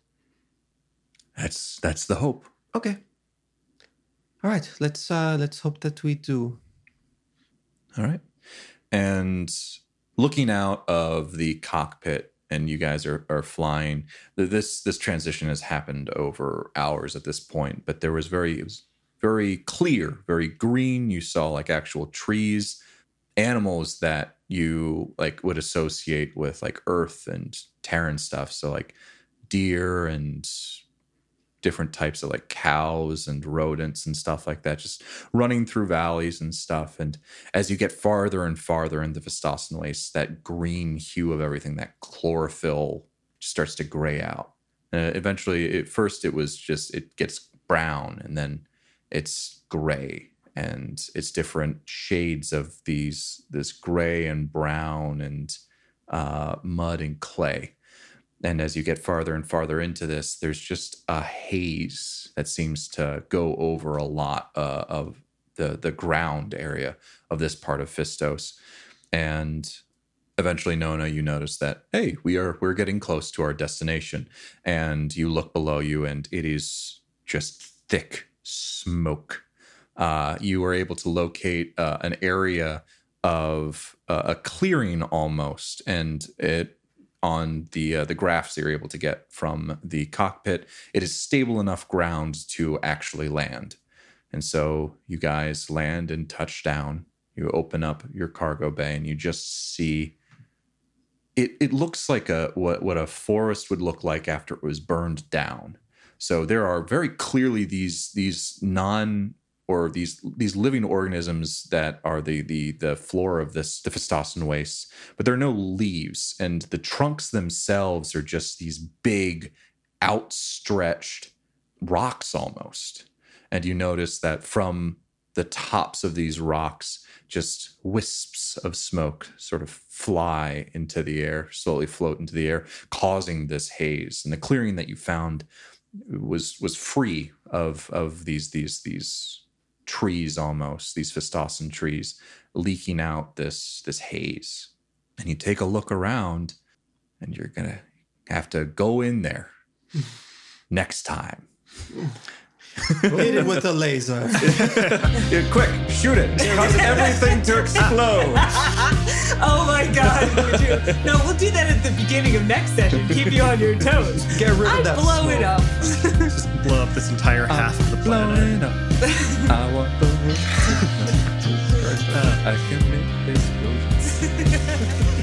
That's that's the hope. Okay. All right. Let's uh let's hope that we do. All right. And looking out of the cockpit, and you guys are, are flying. This this transition has happened over hours at this point, but there was very it was very clear, very green. You saw like actual trees, animals that you like would associate with like Earth and Terran stuff. So like deer and different types of like cows and rodents and stuff like that, just running through valleys and stuff. And as you get farther and farther into Fistosan Waste, that green hue of everything, that chlorophyll starts to gray out. Uh, eventually, at first, it was just, it gets brown and then it's gray and it's different shades of these, this gray and brown and uh, mud and clay. And as you get farther and farther into this, there's just a haze that seems to go over a lot uh, of the the ground area of this part of Fistos. And eventually, Nona, you notice that hey, we are we're getting close to our destination. And you look below you, and it is just thick smoke. Uh, you were able to locate uh, an area of uh, a clearing almost, and it on the uh, the graphs you're able to get from the cockpit, it is stable enough ground to actually land. And so you guys land and touch down. You open up your cargo bay and you just see it it looks like a what what a forest would look like after it was burned down. So there are very clearly these these non or these these living organisms that are the the the floor of this the Fistosan waste, but there are no leaves, and the trunks themselves are just these big, outstretched rocks almost. And you notice that from the tops of these rocks, just wisps of smoke sort of fly into the air, slowly float into the air, causing this haze. And the clearing that you found was was free of of these these these trees almost these Fistosan trees leaking out this this haze. And you take a look around and you're gonna have to go in there [LAUGHS] next time Hit it with a laser. [LAUGHS] yeah, quick, shoot it. Cause everything to explode. [LAUGHS] oh my god. You, no, we'll do that at the beginning of next session. Keep you on your toes. Get rid of I that. Blow smoke. it up. Just blow up this entire half I'm of the planet. [LAUGHS] I want the world. I can make this go.